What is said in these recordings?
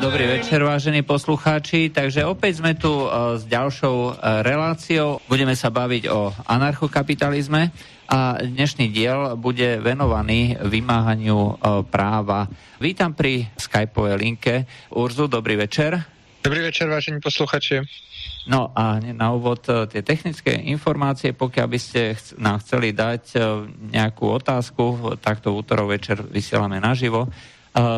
Dobrý večer, vážení poslucháči. Takže opäť sme tu uh, s ďalšou uh, reláciou. Budeme sa baviť o anarchokapitalizme a dnešný diel bude venovaný vymáhaniu uh, práva. Vítam pri skypovej linke Urzu, dobrý večer. Dobrý večer, vážení posluchači. No a na úvod tie technické informácie, pokiaľ by ste nám chceli dať nejakú otázku, takto v útorok večer vysielame naživo,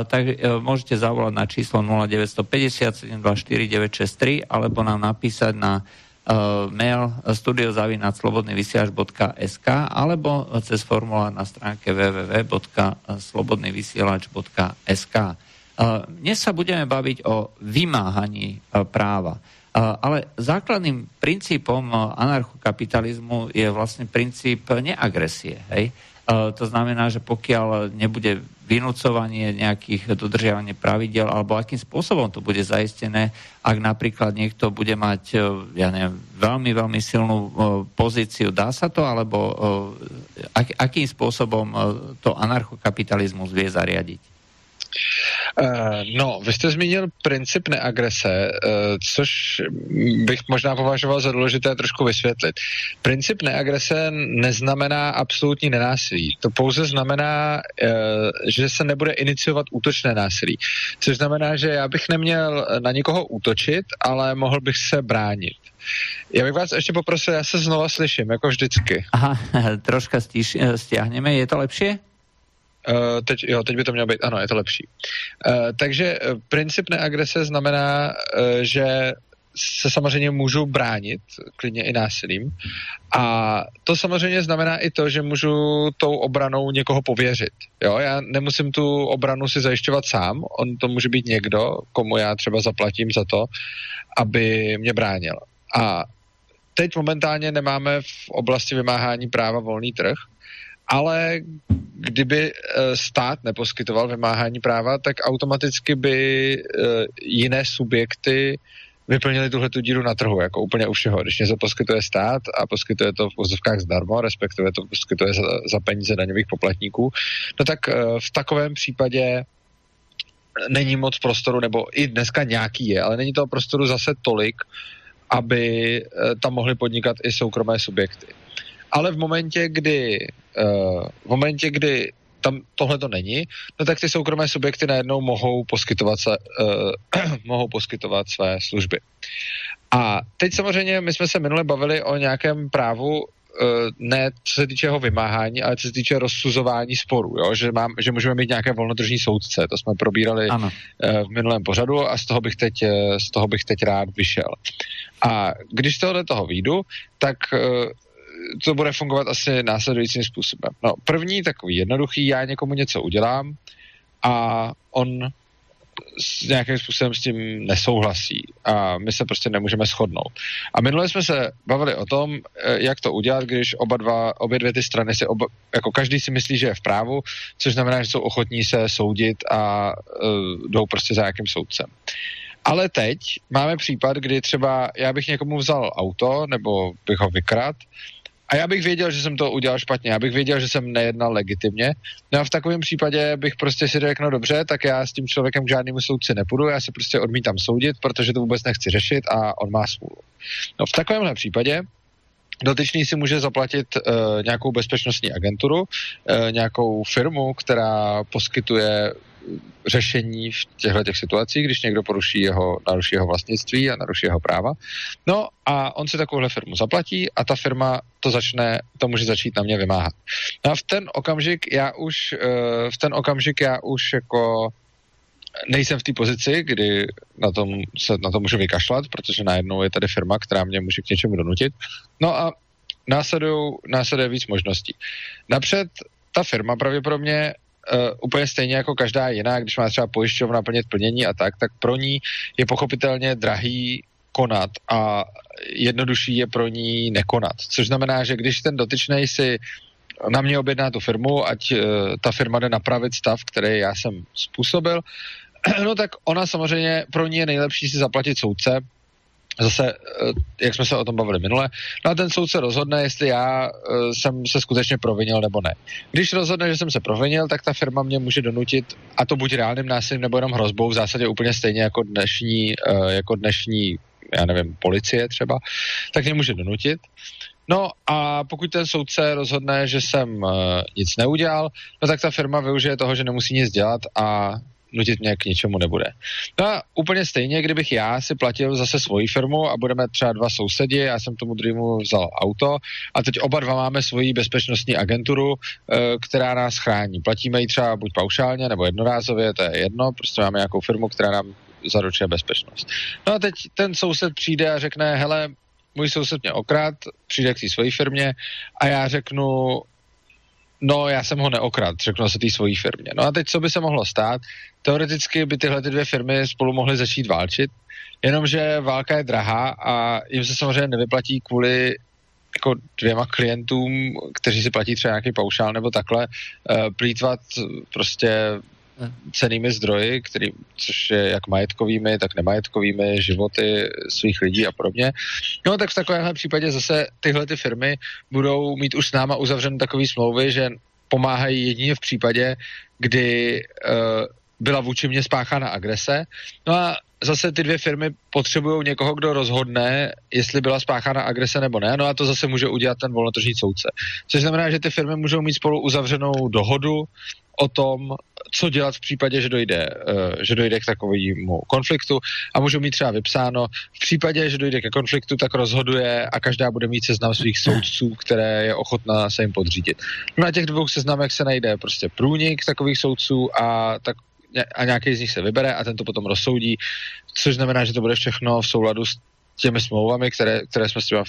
tak uh, môžete zavolať na číslo 0950 724 alebo nám napísať na uh, mail studiozavinaclobodnyvysielač.sk alebo cez formulár na stránke www.slobodnyvysielač.sk Dnes sa budeme baviť o vymáhaní práva. Ale základným princípom anarchokapitalizmu je vlastne princíp neagresie. Hej? Uh, to znamená, že pokiaľ nebude vynúcovanie nejakých dodržiavanie pravidel, alebo akým spôsobom to bude zaistené, ak napríklad niekto bude mať, e, ja neviem, veľmi, veľmi silnú e, pozíciu. Dá sa to, alebo ak, akým spôsobom to anarchokapitalizmus vie zariadiť? Uh, no, vy jste zmínil princip neagrese, uh, což bych možná považoval za důležité trošku vysvětlit. Princip neagrese neznamená absolutní nenásilí. To pouze znamená, uh, že se nebude iniciovat útočné násilí. Což znamená, že já bych neměl na nikoho útočit, ale mohl bych se bránit. Já bych vás ještě poprosil, já se znova slyším, jako vždycky. Aha, troška stíž, stiahneme, je to lepší? Uh, teď, jo, teď by to mělo být, ano, je to lepší. Uh, takže uh, princip neagrese znamená, uh, že se samozřejmě můžu bránit, klidně i násilím. A to samozřejmě znamená i to, že můžu tou obranou někoho pověřit. Jo, já nemusím tu obranu si zajišťovat sám, on to může být někdo, komu já třeba zaplatím za to, aby mě bránil. A teď momentálně nemáme v oblasti vymáhání práva volný trh, ale kdyby eh, stát neposkytoval vymáhání práva, tak automaticky by eh, jiné subjekty vyplnili tuhle tu díru na trhu, jako úplně u všeho. Když něco poskytuje stát a poskytuje to v vozovkách zdarma, respektive to poskytuje za, za peníze daňových poplatníků, no tak eh, v takovém případě není moc prostoru, nebo i dneska nějaký je, ale není toho prostoru zase tolik, aby tam mohly podnikat i soukromé subjekty. Ale v momentě, kdy uh, v momentě, kdy tam tohle to není, no tak ty soukromé subjekty najednou mohou poskytovat, se, uh, mohou poskytovat své služby. A teď samozřejmě my jsme se minule bavili o nějakém právu eh, ne co se týče jeho vymáhání, ale co se týče rozsuzování sporů, jo? Že, mám, že můžeme mít nějaké volnodržní soudce, to jsme probírali ano. v minulém pořadu a z toho bych teď, z toho bych teď rád vyšel. A když z tohohle toho výjdu, tak to bude fungovat asi následujícím způsobem. No, první takový jednoduchý, já někomu něco udělám a on s nějakým způsobem s tím nesouhlasí a my se prostě nemůžeme shodnout. A minule jsme se bavili o tom, eh, jak to udělat, když oba dva, obě dvě ty strany si oba, jako každý si myslí, že je v právu, což znamená, že jsou ochotní se soudit a uh, jdou prostě za nějakým soudcem. Ale teď máme případ, kdy třeba já bych někomu vzal auto, nebo bych ho vykrat a já bych věděl, že jsem to udělal špatně, já bych věděl, že jsem nejednal legitimně. No a v takovém případě bych prostě si řekl, no dobře, tak já s tím člověkem k žádnému soudci nepůjdu, já se prostě odmítám soudit, protože to vůbec nechci řešit a on má smůlu. No v takovémhle případě dotyčný si může zaplatit uh, nějakou bezpečnostní agenturu, uh, nějakou firmu, která poskytuje řešení v těchto těch situacích, když někdo poruší jeho, naruší jeho vlastnictví a naruší jeho práva. No a on si takovouhle firmu zaplatí a ta firma to začne, to může začít na mě vymáhat. No a v ten okamžik já už, eh, v ten okamžik já už jako nejsem v té pozici, kdy na, tom se na to můžu vykašlat, protože najednou je tady firma, která mě může k něčemu donutit. No a následuje víc možností. Napřed ta firma pravděpodobně uh, úplně stejně jako každá jiná, když má třeba pojišťovna plnit plnění a tak, tak pro ní je pochopitelně drahý konat a jednodušší je pro ní nekonat. Což znamená, že když ten dotyčný si na mě objedná tu firmu, ať uh, ta firma jde napravit stav, který já jsem způsobil, no tak ona samozřejmě pro ní je nejlepší si zaplatit soudce, zase, eh, jak jsme se o tom bavili minule, no a ten soudce rozhodne, jestli já eh, jsem se skutečně provinil nebo ne. Když rozhodne, že jsem se provinil, tak ta firma mě může donutit, a to buď reálným násilím nebo jenom hrozbou, v zásadě úplně stejně jako dnešní, eh, jako dnešní já nevím, policie třeba, tak mě může donutit. No a pokud ten soudce rozhodne, že jsem nic neudělal, no tak ta firma využije toho, že nemusí nic dělat a nutit mě k ničemu nebude. No a úplně stejně, kdybych já si platil zase svoji firmu a budeme třeba dva sousedi, já jsem tomu druhému vzal auto a teď oba dva máme svoji bezpečnostní agenturu, eh, která nás chrání. Platíme ji třeba buď paušálně nebo jednorázově, to je jedno, prostě máme nějakou firmu, která nám zaručuje bezpečnost. No a teď ten soused přijde a řekne, hele, můj soused mě okrát, přijde k té své firmě a já řeknu, no já jsem ho neokrad, řeknu se té svojí firmě. No a teď co by se mohlo stát? Teoreticky by tyhle ty dvě firmy spolu mohly začít válčit, jenomže válka je drahá a jim se samozřejmě nevyplatí kvůli jako dvěma klientům, kteří si platí třeba nějaký paušál nebo takhle, uh, plítvat prostě cenými zdroji, který, což je jak majetkovými, tak nemajetkovými, životy svých lidí a podobně. No tak v takovémhle případě zase tyhle ty firmy budou mít už s náma uzavřené takové smlouvy, že pomáhají jedině v případě, kdy uh, byla vůči mně spáchána agrese. No a zase ty dvě firmy potřebují někoho, kdo rozhodne, jestli byla spáchána agrese nebo ne, no a to zase může udělat ten volnotržní soudce. Což znamená, že ty firmy můžou mít spolu uzavřenou dohodu o tom, co dělat v případě, že dojde, uh, že dojde k takovému konfliktu a můžou mít třeba vypsáno, v případě, že dojde ke konfliktu, tak rozhoduje a každá bude mít seznam svých soudců, které je ochotná se jim podřídit. Na těch dvou seznamech se najde prostě průnik takových soudců a tak a nějaký z nich se vybere a ten to potom rozsoudí, což znamená, že to bude všechno v souladu s těmi smlouvami, které, které jsme s těmi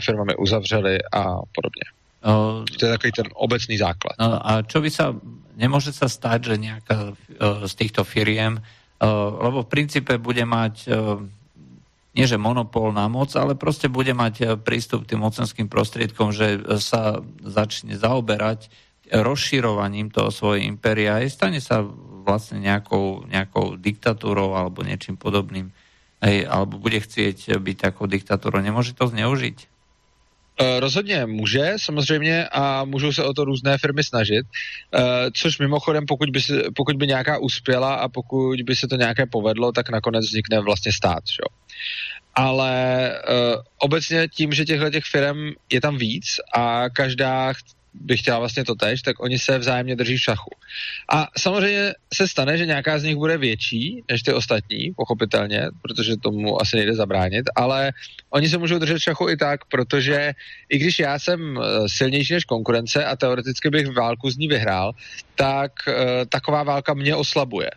firmami uzavřeli a podobně. Uh, to je takový ten obecný základ. A čo by sa, nemôže sa stať, že nejaká uh, z týchto firiem, uh, lebo v princípe bude mať uh, nie že monopol na moc, ale proste bude mať prístup k tým mocenským prostriedkom, že sa začne zaoberať rozširovaním toho svojej impéria a stane sa vlastne nejakou, nejakou diktatúrou alebo niečím podobným. Hej, alebo bude chcieť byť takou diktatúrou. Nemôže to zneužiť? Uh, rozhodně může, samozřejmě, a můžou se o to různé firmy snažit, uh, což mimochodem, pokud by, se, pokud by nějaká uspěla a pokud by se to nějaké povedlo, tak nakonec vznikne vlastně stát. Že? Ale uh, obecně tím, že těchto těch firm je tam víc a každá by chtěla vlastně to tež, tak oni se vzájemně drží v šachu. A samozřejmě se stane, že nějaká z nich bude větší než ty ostatní, pochopitelně, protože tomu asi nejde zabránit, ale oni se můžou držet v šachu i tak, protože i když já jsem eh, silnější než konkurence a teoreticky bych válku z ní vyhrál, tak uh, taková válka mě oslabuje.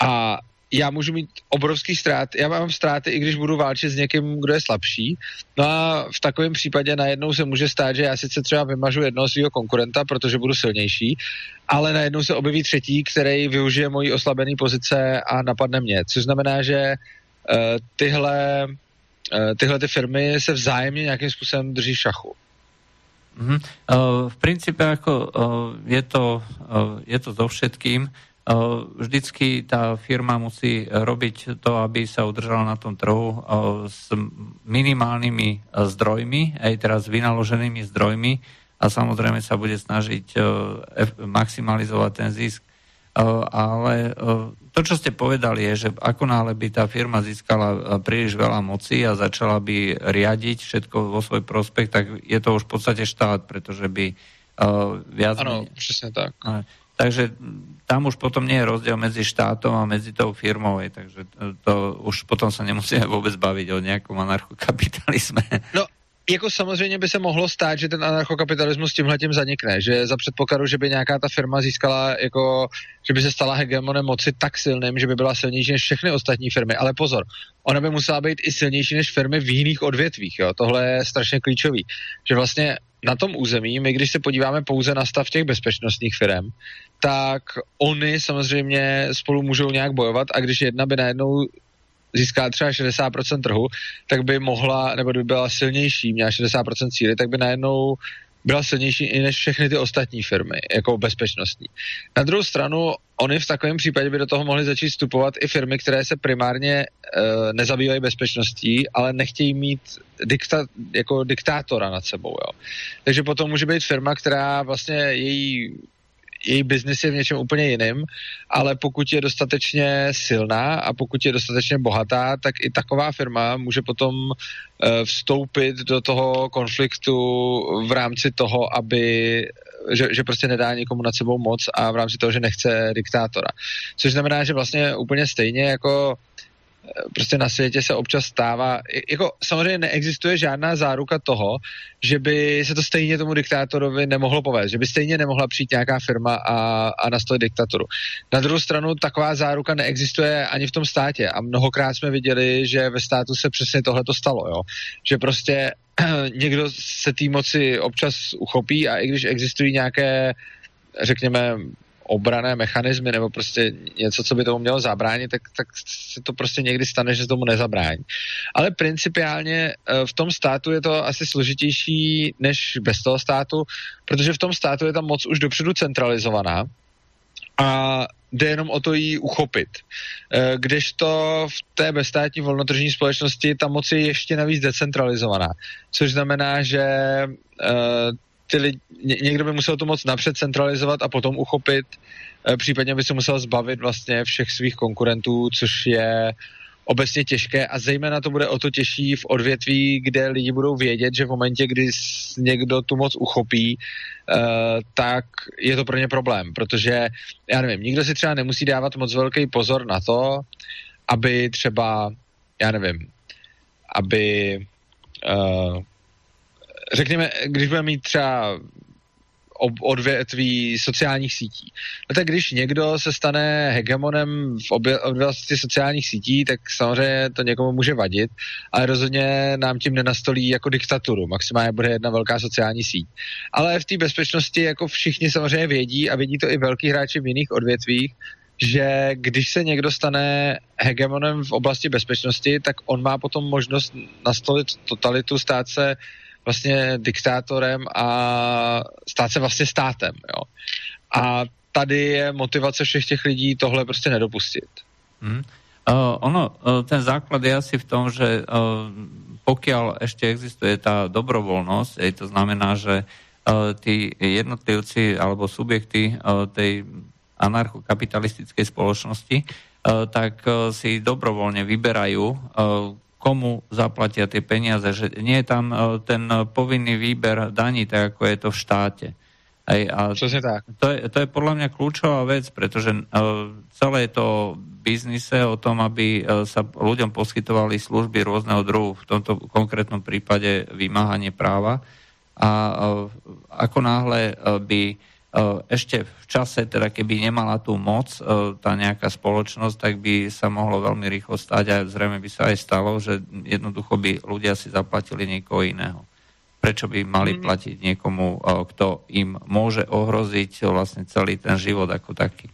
A já můžu mít obrovský ztrát. Já mám ztráty, i když budu válčit s někým, kdo je slabší. No a v takovém případě najednou se může stát, že já sice třeba vymažu jednoho svého konkurenta, protože budu silnější, ale najednou se objeví třetí, který využije moji oslabené pozice a napadne mě. Což znamená, že uh, tyhle, uh, tyhle ty firmy se vzájemně nějakým způsobem drží v šachu. Mm-hmm. Uh, v princípe ako uh, je, to, uh, je to so všetkým. Vždycky tá firma musí robiť to, aby sa udržala na tom trhu s minimálnymi zdrojmi, aj teraz vynaloženými zdrojmi a samozrejme sa bude snažiť maximalizovať ten zisk. Ale to, čo ste povedali, je, že ako náhle by tá firma získala príliš veľa moci a začala by riadiť všetko vo svoj prospekt, tak je to už v podstate štát, pretože by viac... Áno, presne tak. Takže tam už potom nie je rozdiel medzi štátom a medzi tou firmou, takže to, už potom sa nemusíme vôbec baviť o nejakom anarchokapitalisme. No, jako samozřejmě by se mohlo stát, že ten anarchokapitalismus tímhle tím zanikne, že za předpokladu, že by nějaká ta firma získala, jako, že by se stala hegemonem moci tak silným, že by byla silnější než všechny ostatní firmy. Ale pozor, ona by musela být i silnější než firmy v jiných odvětvích. Jo? Tohle je strašně klíčový. Že vlastně na tom území, my když se podíváme pouze na stav těch bezpečnostních firm, tak oni samozřejmě spolu můžou nějak bojovat a když jedna by najednou získá třeba 60% trhu, tak by mohla, nebo by byla silnější, měla 60% síly, tak by najednou byla silnější i než všechny ty ostatní firmy, jako bezpečnostní. Na druhou stranu, oni v takovém případě by do toho mohly začít vstupovat i firmy, které se primárně uh, nezabývají bezpečností, ale nechtějí mít dikta, jako diktátora nad sebou. Jo. Takže potom může být firma, která vlastně její její biznis je v něčem úplně jiným, ale pokud je dostatečně silná a pokud je dostatečně bohatá, tak i taková firma může potom uh, vstoupit do toho konfliktu v rámci toho, aby že, že prostě nedá nikomu nad sebou moc a v rámci toho, že nechce diktátora. Což znamená, že vlastně úplně stejně jako prostě na světě se občas stává, jako samozřejmě neexistuje žádná záruka toho, že by se to stejně tomu diktátorovi nemohlo povést, že by stejně nemohla přijít nějaká firma a, a nastolit diktaturu. Na druhou stranu taková záruka neexistuje ani v tom státě a mnohokrát jsme viděli, že ve státu se přesně tohle to stalo, jo? že prostě někdo se té moci občas uchopí a i když existují nějaké řekněme, obrané mechanismy nebo prostě něco, co by tomu mělo zabránit, tak, tak se to prostě někdy stane, že tomu nezabrání. Ale principiálně eh, v tom státu je to asi složitější než bez toho státu, protože v tom státu je ta moc už dopředu centralizovaná a jde jenom o to jí uchopit. Eh, kdežto v té bezstátní volnotržní společnosti ta moc je ještě navíc decentralizovaná, což znamená, že eh, ty lidi, někdo by musel tu moc napřed centralizovat a potom uchopit, eh, případně by se musel zbavit vlastně všech svých konkurentů, což je obecně těžké. A zejména to bude o to těžší v odvětví, kde lidi budou vědět, že v momentě, kdy někdo tu moc uchopí, uh, tak je to pro ně problém, protože já nevím, nikdo si třeba nemusí dávat moc velký pozor na to, aby třeba, já nevím, aby uh, řekněme, když budeme mít třeba odvětví sociálních sítí. No tak když někdo se stane hegemonem v oblasti sociálních sítí, tak samozřejmě to někomu může vadit, ale rozhodně nám tím nenastolí jako diktaturu. Maximálně bude jedna velká sociální síť. Ale v té bezpečnosti jako všichni samozřejmě vědí a vědí to i velký hráči v jiných odvětvích, že když se někdo stane hegemonem v oblasti bezpečnosti, tak on má potom možnost nastolit totalitu, stát se vlastně diktátorem a stát se vlastně státem. Jo. A tady je motivace všech těch lidí tohle prostě nedopustit. Hmm. Uh, ono, uh, ten základ je asi v tom, že uh, pokiaľ ešte existuje tá dobrovoľnosť, je, to znamená, že uh, tí jednotlivci alebo subjekty uh, tej anarchokapitalistickej spoločnosti, uh, tak uh, si dobrovoľne vyberajú, uh, komu zaplatia tie peniaze, že nie je tam e, ten povinný výber daní, tak ako je to v štáte. Aj, a tak. To, je, to je podľa mňa kľúčová vec, pretože uh, celé je to biznise o tom, aby uh, sa ľuďom poskytovali služby rôzneho druhu, v tomto konkrétnom prípade vymáhanie práva. A uh, ako náhle uh, by ešte v čase, teda keby nemala tú moc tá nejaká spoločnosť, tak by sa mohlo veľmi rýchlo stať a zrejme by sa aj stalo, že jednoducho by ľudia si zaplatili niekoho iného. Prečo by mali mm. platiť niekomu, kto im môže ohroziť vlastne celý ten život ako taký?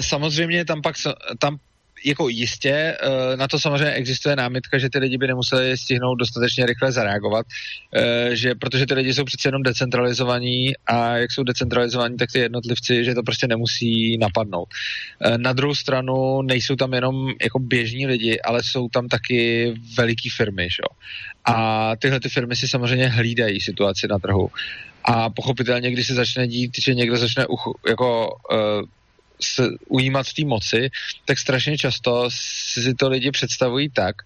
Samozřejmě tam pak tam jako jistě, eh, na to samozřejmě existuje námitka, že ty lidi by nemuseli stihnout dostatečně rychle zareagovat, eh, že protože ty lidi jsou přece jenom decentralizovaní a jak jsou decentralizovaní, tak ty jednotlivci, že to prostě nemusí napadnout. Eh, na druhou stranu nejsou tam jenom jako běžní lidi, ale jsou tam taky veliký firmy, že? A tyhle ty firmy si samozřejmě hlídají situaci na trhu. A pochopitelně, když se začne dít, že někdo začne uch, jako uh, se ujímat té moci, tak strašně často si to lidi představují tak,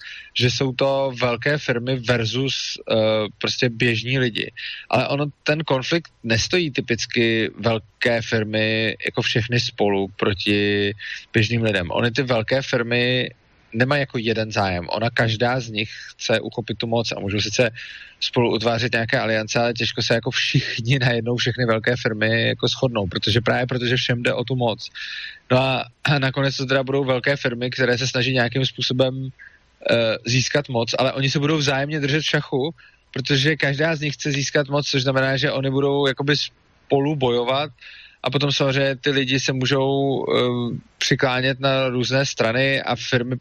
že jsou to velké firmy versus uh, prostě běžní lidi. Ale ono, ten konflikt nestojí typicky velké firmy jako všechny spolu proti běžným lidem. Ony ty velké firmy nemá jako jeden zájem. Ona každá z nich chce uchopit tu moc a můžou sice spolu utvářet nějaké aliance, ale těžko se jako všichni najednou všechny velké firmy jako shodnou, protože právě protože všem jde o tu moc. No a, nakonec to teda budou velké firmy, které se snaží nějakým způsobem uh, získat moc, ale oni se budou vzájemně držet v šachu, protože každá z nich chce získat moc, což znamená, že oni budou jakoby spolu bojovat a potom samozřejmě ty lidi se můžou uh, přiklánět na různé strany a firmy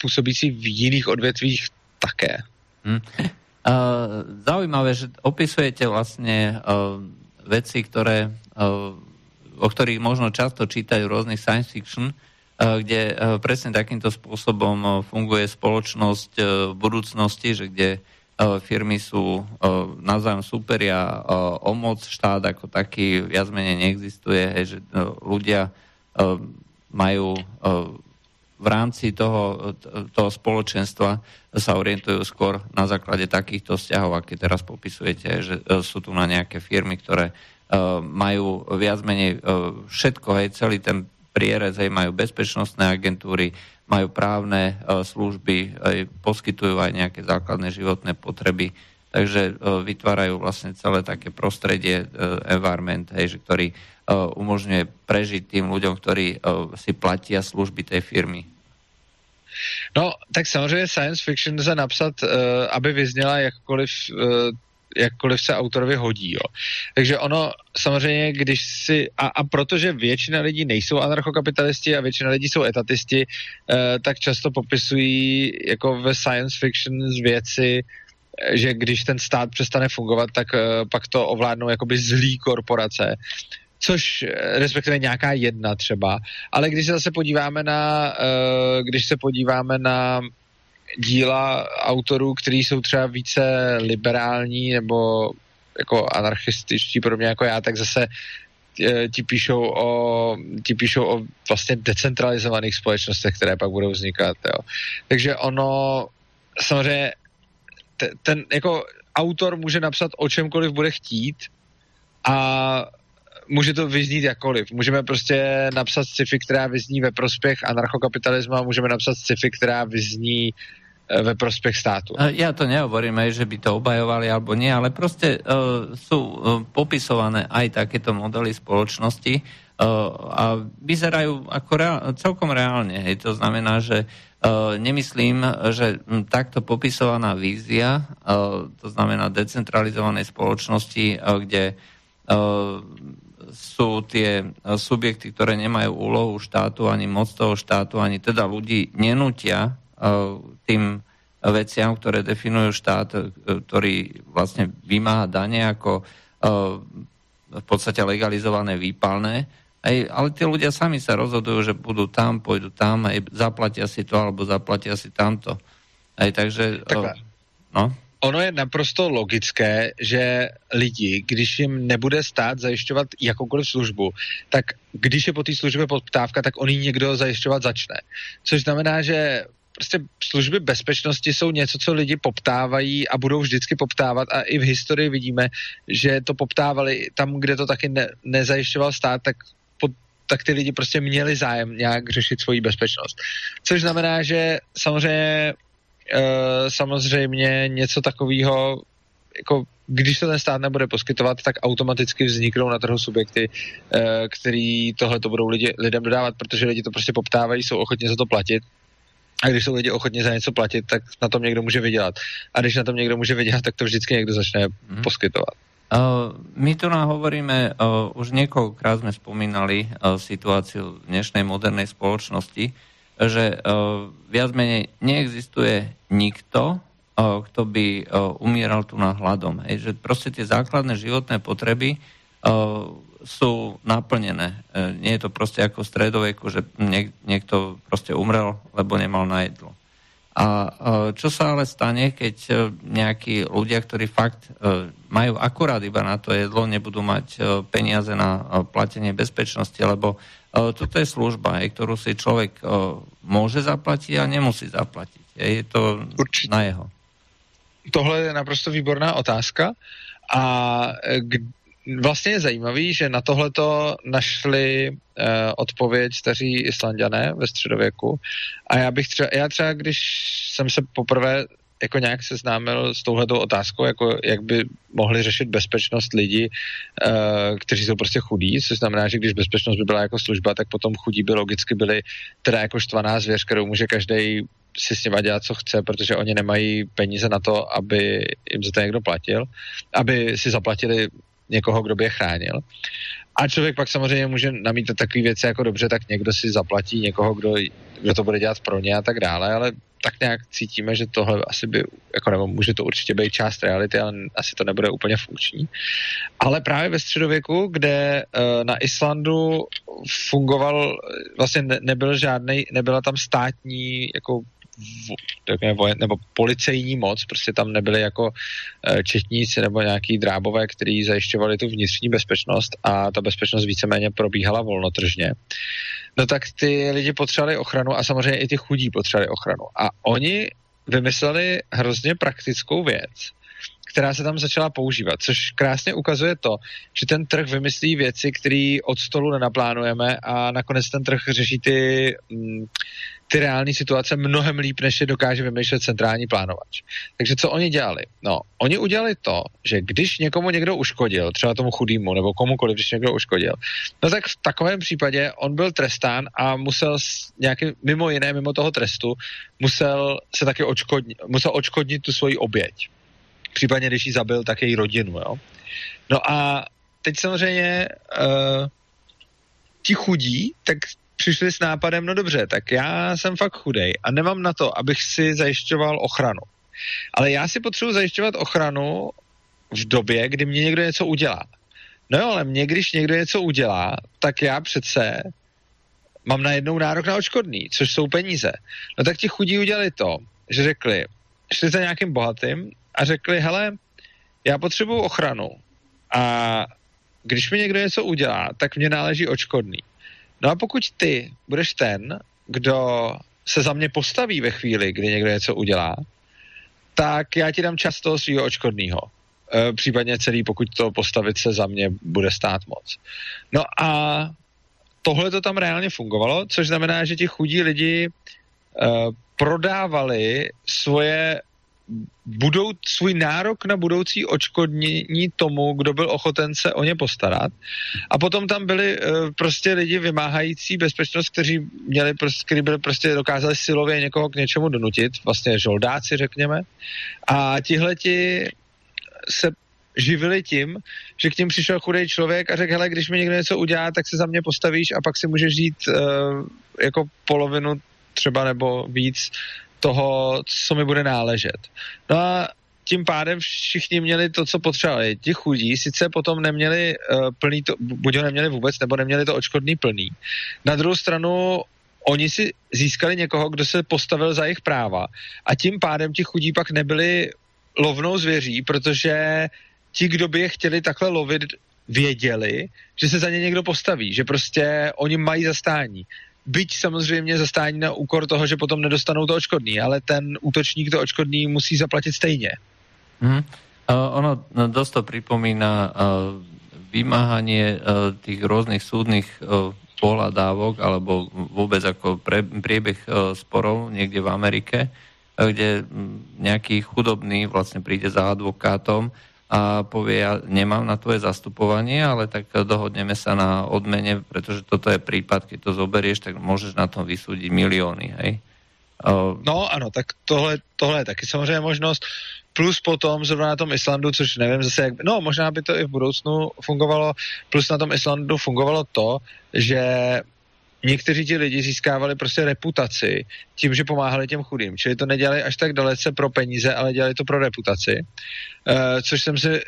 působící v jiných odvětvích také. Hmm. Zaujímavé, že opisujete vlastne veci, ktoré, o ktorých možno často čítajú rôznych science fiction, kde presne takýmto spôsobom funguje spoločnosť v budúcnosti, že kde firmy sú navzájom superia, o moc štát ako taký viac menej neexistuje, že ľudia majú v rámci toho, toho spoločenstva sa orientujú skôr na základe takýchto vzťahov, aké teraz popisujete, že e, sú tu na nejaké firmy, ktoré e, majú viac menej e, všetko, hej, celý ten prierez, hej, majú bezpečnostné agentúry, majú právne služby, hej, poskytujú aj nejaké základné životné potreby, takže vytvárajú vlastne celé také prostredie, environment, hej, že ktorý umožňuje prežiť tým ľuďom, ktorí si platia služby tej firmy. No, tak samozřejmě science fiction se napsat, uh, aby vyzněla jakkoliv, jakkoliv se autorovi hodí. Jo. Takže ono samozřejmě, když si, a, a protože většina lidí nejsou anarchokapitalisti a většina lidí jsou etatisti, uh, tak často popisují jako ve science fiction z věci, že když ten stát přestane fungovat, tak uh, pak to ovládnou jakoby zlý korporace což eh, respektive nějaká jedna třeba, ale když se zase podíváme na, uh, když se podíváme na díla autorů, kteří jsou třeba více liberální nebo jako anarchističtí podobně jako já, tak zase eh, ti píšou o, ti píšou o vlastně decentralizovaných společnostech, které pak budou vznikat. Jo. Takže ono samozřejmě ten jako autor může napsat o čemkoliv bude chtít a může to vyznít jakkoliv. Můžeme prostě napsat sci-fi, která vyzní ve prospěch anarchokapitalismu a můžeme napsat sci-fi, která vyzní eh, ve prospech státu. Ja to nehovorím, že by to obajovali alebo nie, ale proste uh, uh, popisované aj takéto modely spoločnosti uh, a vyzerajú ako reál, celkom reálne. Hej. To znamená, že uh, nemyslím, že m, takto popisovaná vízia, uh, to znamená decentralizovanej spoločnosti, uh, kde uh, sú tie eh, subjekty, ktoré nemajú úlohu štátu, ani moc toho štátu, ani teda ľudí nenútia eh, tým veciam, ktoré definujú štát, eh, ktorý vlastne vymáha dane ako v podstate legalizované výpalné. Aj, ale tí ľudia sami sa rozhodujú, že budú tam, pôjdu tam, aj zaplatia si to, alebo zaplatia si tamto. Aj, takže... Takhle. No? Ono je naprosto logické, že lidi, když jim nebude stát zajišťovat jakoukoliv službu, tak když je po té službě poptávka, tak on ji někdo zajišťovat začne. Což znamená, že prostě služby bezpečnosti jsou něco, co lidi poptávají a budou vždycky poptávat a i v historii vidíme, že to poptávali tam, kde to taky ne, nezajišťoval stát, tak tak ty lidi prostě měli zájem nějak řešit svoji bezpečnost. Což znamená, že samozřejmě samozřejmě něco takového, jako když to ten stát nebude poskytovat, tak automaticky vzniknou na trhu subjekty, eh, který tohle to budou lidi, lidem dodávat, protože lidi to prostě poptávají, jsou ochotni za to platit. A když jsou lidi ochotni za něco platit, tak na tom někdo může vydělat. A když na tom někdo může vydělat, tak to vždycky někdo začne mm. poskytovat. Uh, my tu nám hovoríme, uh, už niekoľkokrát sme spomínali uh, situáciu dnešnej modernej spoločnosti, že uh, viac menej neexistuje nikto, uh, kto by uh, umieral tu na hladom. Hej, že proste tie základné životné potreby sú naplnené. Nie je to proste ako v stredoveku, že niek- niekto proste umrel, lebo nemal na jedlo. A čo sa ale stane, keď uh, nejakí ľudia, ktorí fakt uh, majú akurát iba na to jedlo, nebudú mať uh, peniaze na platenie bezpečnosti, lebo toto je služba, ktorú si človek môže zaplatiť a nemusí zaplatiť. Je to Určitě. na jeho. Tohle je naprosto výborná otázka a e, vlastně je zajímavý, že na tohleto našli uh, odpověď staří islandiané ve středověku. A já bych třeba, já třeba, když jsem se poprvé jako nějak seznámil s touhletou otázkou, jako jak by mohli řešit bezpečnost lidí, uh, kteří jsou prostě chudí, což znamená, že když bezpečnost by byla jako služba, tak potom chudí by logicky byli teda jako štvaná zvěř, kterou může každý si s nima dělat, co chce, protože oni nemají peníze na to, aby jim za to někdo platil, aby si zaplatili někoho, kdo by je chránil. A člověk pak samozřejmě může namítat takové věci jako dobře, tak někdo si zaplatí někoho, kdo, kdo to bude dělat pro ně a tak dále, ale tak nějak cítíme, že tohle asi by, jako nebo může to určitě být část reality, ale asi to nebude úplně funkční. Ale právě ve středověku, kde uh, na Islandu fungoval, vlastně ne, nebyl žádný, nebyla tam státní jako vojen, nebo policejní moc, prostě tam nebyly jako eh, četníci nebo nějaký drábové, kteří zajišťovali tu vnitřní bezpečnost a ta bezpečnost víceméně probíhala volnotržně. No tak ty lidi potřebovali ochranu a samozřejmě i ty chudí potřebovali ochranu. A oni vymysleli hrozně praktickou věc, která se tam začala používat, což krásně ukazuje to, že ten trh vymyslí věci, které od stolu nenaplánujeme a nakonec ten trh řeší ty, mm, ty reální situace mnohem líp, než je dokáže vymýšlet centrální plánovač. Takže co oni dělali? No, oni udělali to, že když někomu někdo uškodil, třeba tomu chudýmu nebo komukoliv, když někdo uškodil, no tak v takovém případě on byl trestán a musel nějaký, mimo jiné, mimo toho trestu, musel se taky očkodnit, musel očkodnit tu svoji oběť. Případně, když ji zabil, tak její rodinu, jo. No a teď samozřejmě uh, ti chudí, tak přišli s nápadem, no dobře, tak já jsem fakt chudej a nemám na to, abych si zajišťoval ochranu. Ale já si potřebuji zajišťovat ochranu v době, kdy mě někdo něco udělá. No jo, ale mě, když někdo něco udělá, tak já přece mám najednou nárok na očkodný, což jsou peníze. No tak ti chudí udělali to, že řekli, šli za nějakým bohatým a řekli, hele, já potřebuju ochranu a když mi někdo něco udělá, tak mě náleží očkodný. No a pokud ty budeš ten, kdo se za mě postaví ve chvíli, kdy někdo něco udělá, tak já ti dám čas toho svého očkodného. E, případně celý, pokud to postavit se za mě bude stát moc. No a tohle to tam reálně fungovalo, což znamená, že ti chudí lidi e, prodávali svoje budou svůj nárok na budoucí očkodnění tomu, kdo byl ochoten se o ně postarat. A potom tam byli uh, prostě lidi vymáhající bezpečnost, kteří měli, prostě, kteří byli prostě dokázali silově někoho k něčemu donutit, vlastně žoldáci, řekněme. A tihleti se živili tím, že k ním přišel chudý člověk a řekl, hele, když mi někdo něco udělá, tak se za mě postavíš a pak si můžeš žít uh, jako polovinu třeba nebo víc toho, co mi bude náležet. No a tím pádem všichni měli to, co potřebovali. Ti chudí sice potom neměli uh, plný to, buď ho neměli vůbec, nebo neměli to očkodný plný. Na druhou stranu oni si získali někoho, kdo se postavil za jejich práva a tím pádem ti chudí pak nebyli lovnou zvěří, protože ti, kdo by je chtěli takhle lovit, věděli, že se za ně někdo postaví, že prostě oni mají zastání byť samozřejmě zastání na úkor toho, že potom nedostanou to očkodný, ale ten útočník to očkodný musí zaplatit stejně. Mm. Uh, ono no, dosť to pripomína uh, vymáhanie uh, tých rôznych súdnych uh, pohľadávok alebo vôbec ako pre, priebeh uh, sporov niekde v Amerike, uh, kde nejaký chudobný vlastne príde za advokátom a povie, ja nemám na tvoje zastupovanie, ale tak dohodneme sa na odmene, pretože toto je prípad, keď to zoberieš, tak môžeš na tom vysúdiť milióny, hej? No ano, tak tohle, tohle je taky samozřejmě možnost. Plus potom zrovna na tom Islandu, což nevím zase jak, no možná by to i v budoucnu fungovalo, plus na tom Islandu fungovalo to, že někteří ti lidi získávali prostě reputaci tím, že pomáhali těm chudým. Čili to nedělali až tak dalece pro peníze, ale dělali to pro reputaci. Uh, což jsem si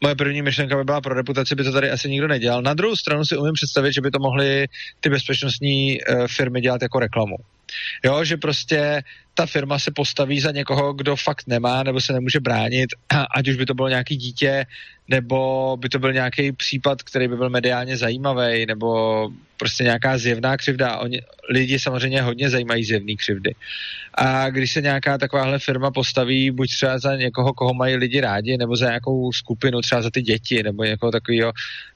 moje první myšlenka by byla pro reputaci, by to tady asi nikdo nedělal. Na druhou stranu si umím představit, že by to mohly ty bezpečnostní uh, firmy dělat jako reklamu. Jo, že prostě ta firma se postaví za někoho, kdo fakt nemá nebo se nemůže bránit, ať už by to bylo nějaký dítě, nebo by to byl nějaký případ, který by byl mediálně zajímavý, nebo prostě nějaká zjevná křivda. Oni, lidi samozřejmě hodně zajímají zjevný křivdy. A když se nějaká takováhle firma postaví buď třeba za někoho, koho mají lidi rádi, nebo za nějakou skupinu, třeba za ty děti, nebo někoho takového,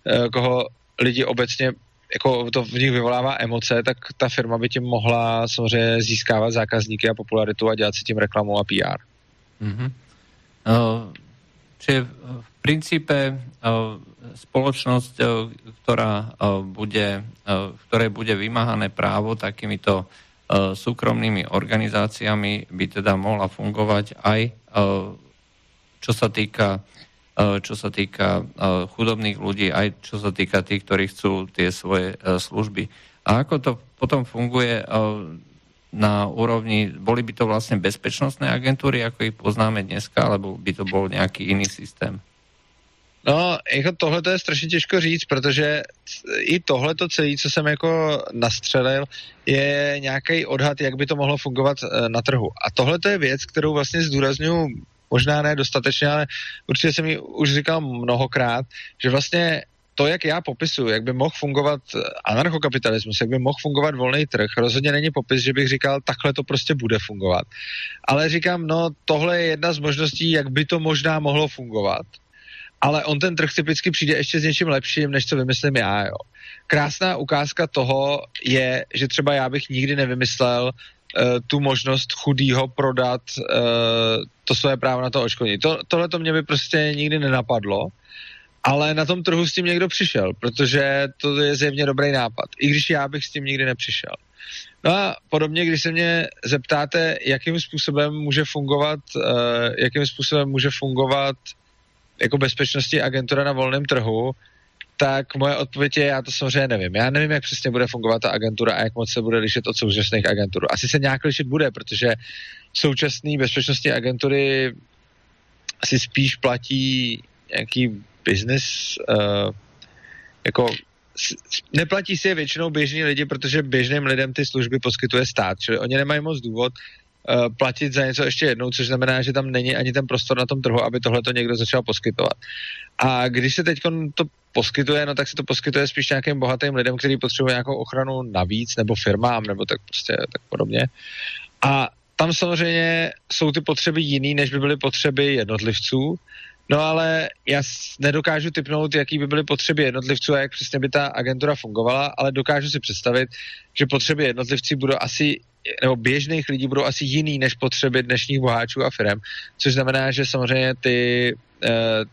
eh, koho lidi obecně jako to v nich vyvolává emoce, tak ta firma by tím mohla samozřejmě získávat zákazníky a popularitu a dělat si tím reklamu a PR. Mm-hmm. Uh, čiže v princípe uh, spoločnosť, uh, ktorá uh, bude, uh, ktorej bude vymáhané právo takýmito uh, súkromnými organizáciami, by teda mohla fungovať aj uh, čo sa týka Eh, čo sa týka eh, chudobných ľudí, aj čo sa týka tých, ktorí chcú tie svoje eh, služby. A ako to potom funguje, na úrovni, boli by to vlastne bezpečnostné agentúry, ako ich poznáme dneska, alebo by to bol nejaký iný systém? No, jako tohle to je strašně těžko říct, protože i tohle to celé, co jsem jako nastřelil, je nějaký odhad, jak by to mohlo fungovat eh, na trhu. A tohle to je věc, kterou vlastně zdůraznuju možná ne dostatečně, ale určitě jsem mi už říkal mnohokrát, že vlastně to, jak já popisuju, jak by mohl fungovat anarchokapitalismus, jak by mohl fungovat volný trh, rozhodně není popis, že bych říkal, takhle to prostě bude fungovat. Ale říkám, no tohle je jedna z možností, jak by to možná mohlo fungovat, ale on ten trh typicky přijde ještě s něčím lepším, než co vymyslím já, jo. Krásná ukázka toho je, že třeba já bych nikdy nevymyslel tu možnost chudýho prodat uh, to své právo na to očkodnění. To, tohle to mě by prostě nikdy nenapadlo, ale na tom trhu s tím někdo přišel, protože to je zjevně dobrý nápad, i když já bych s tím nikdy nepřišel. No a podobně, když se mě zeptáte, jakým způsobem může fungovat, uh, jakým způsobem může fungovat jako bezpečnostní agentura na volném trhu, tak moje odpověď je, já to samozřejmě nevím. Já nevím, jak přesně bude fungovat ta agentura a jak moc se bude lišit od současných agentur. Asi se nějak lišit bude, protože současné bezpečnostní agentury asi spíš platí nějaký business, uh, jako neplatí si je většinou běžní lidi, protože běžným lidem ty služby poskytuje stát, čili oni nemají moc důvod uh, platit za něco ještě jednou, což znamená, že tam není ani ten prostor na tom trhu, aby tohle to někdo začal poskytovat. A když se teď to poskytuje, no tak se to poskytuje spíš nějakým bohatým lidem, kteří potřebují nějakou ochranu navíc, nebo firmám, nebo tak prostě tak podobně. A tam samozřejmě jsou ty potřeby jiný, než by byly potřeby jednotlivců, No ale já nedokážu typnout, jaký by byly potřeby jednotlivců a jak přesně by ta agentura fungovala, ale dokážu si představit, že potřeby jednotlivců budou asi, nebo běžných lidí budou asi jiný než potřeby dnešních boháčů a firm, což znamená, že samozřejmě ty,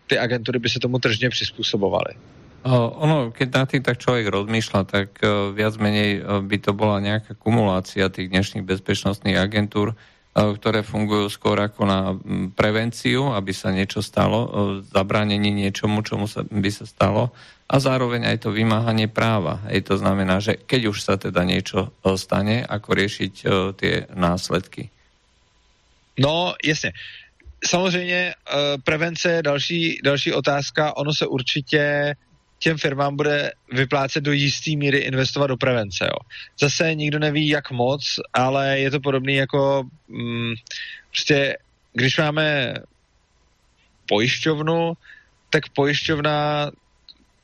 ty agentury by se tomu tržně přizpůsobovaly. ono, keď na tým tak človek rozmýšľa, tak uh, viac menej by to bola nejaká kumulácia tých dnešných bezpečnostných agentúr, ktoré fungujú skôr ako na prevenciu, aby sa niečo stalo, zabránenie niečomu, čomu sa, by sa stalo a zároveň aj to vymáhanie práva. Hej, to znamená, že keď už sa teda niečo stane, ako riešiť tie následky. No, jasně. Samozřejmě prevence je další, další otázka. Ono se určitě těm firmám bude vyplácet do jisté míry investovat do prevence. Jo. Zase nikdo neví, jak moc, ale je to podobné jako mm, prostě, když máme pojišťovnu, tak pojišťovna,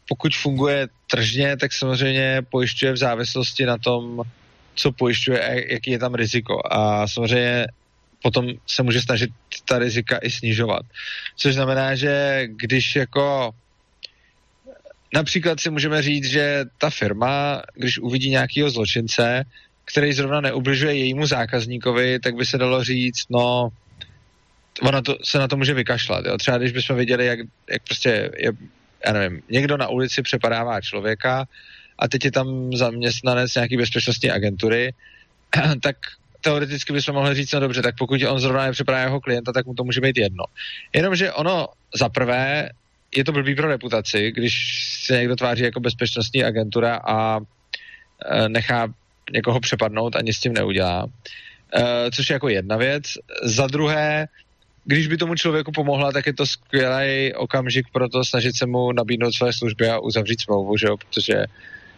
pokud funguje tržně, tak samozřejmě pojišťuje v závislosti na tom, co pojišťuje a jaký je tam riziko. A samozřejmě potom se může snažit ta rizika i snižovat. Což znamená, že když jako Například si můžeme říct, že ta firma, když uvidí nějakého zločince, který zrovna neubližuje jejímu zákazníkovi, tak by se dalo říct, no, ona to, se na to může vykašlat. Jo? Třeba když bychom viděli, jak, jak prostě je, já nevím, někdo na ulici přepadává člověka a teď je tam zaměstnanec nějaký bezpečnostní agentury, tak teoreticky bychom mohli říct, no dobře, tak pokud on zrovna nepřepadá jeho klienta, tak mu to může být jedno. Jenomže ono za prvé je to blbý pro reputaci, když se někdo tváří jako bezpečnostní agentura a e, nechá někoho přepadnout a nic s tím neudělá. E, což je jako jedna věc. Za druhé, když by tomu člověku pomohla, tak je to skvělý okamžik pro to snažit se mu nabídnout své služby a uzavřít smlouvu, že jo? protože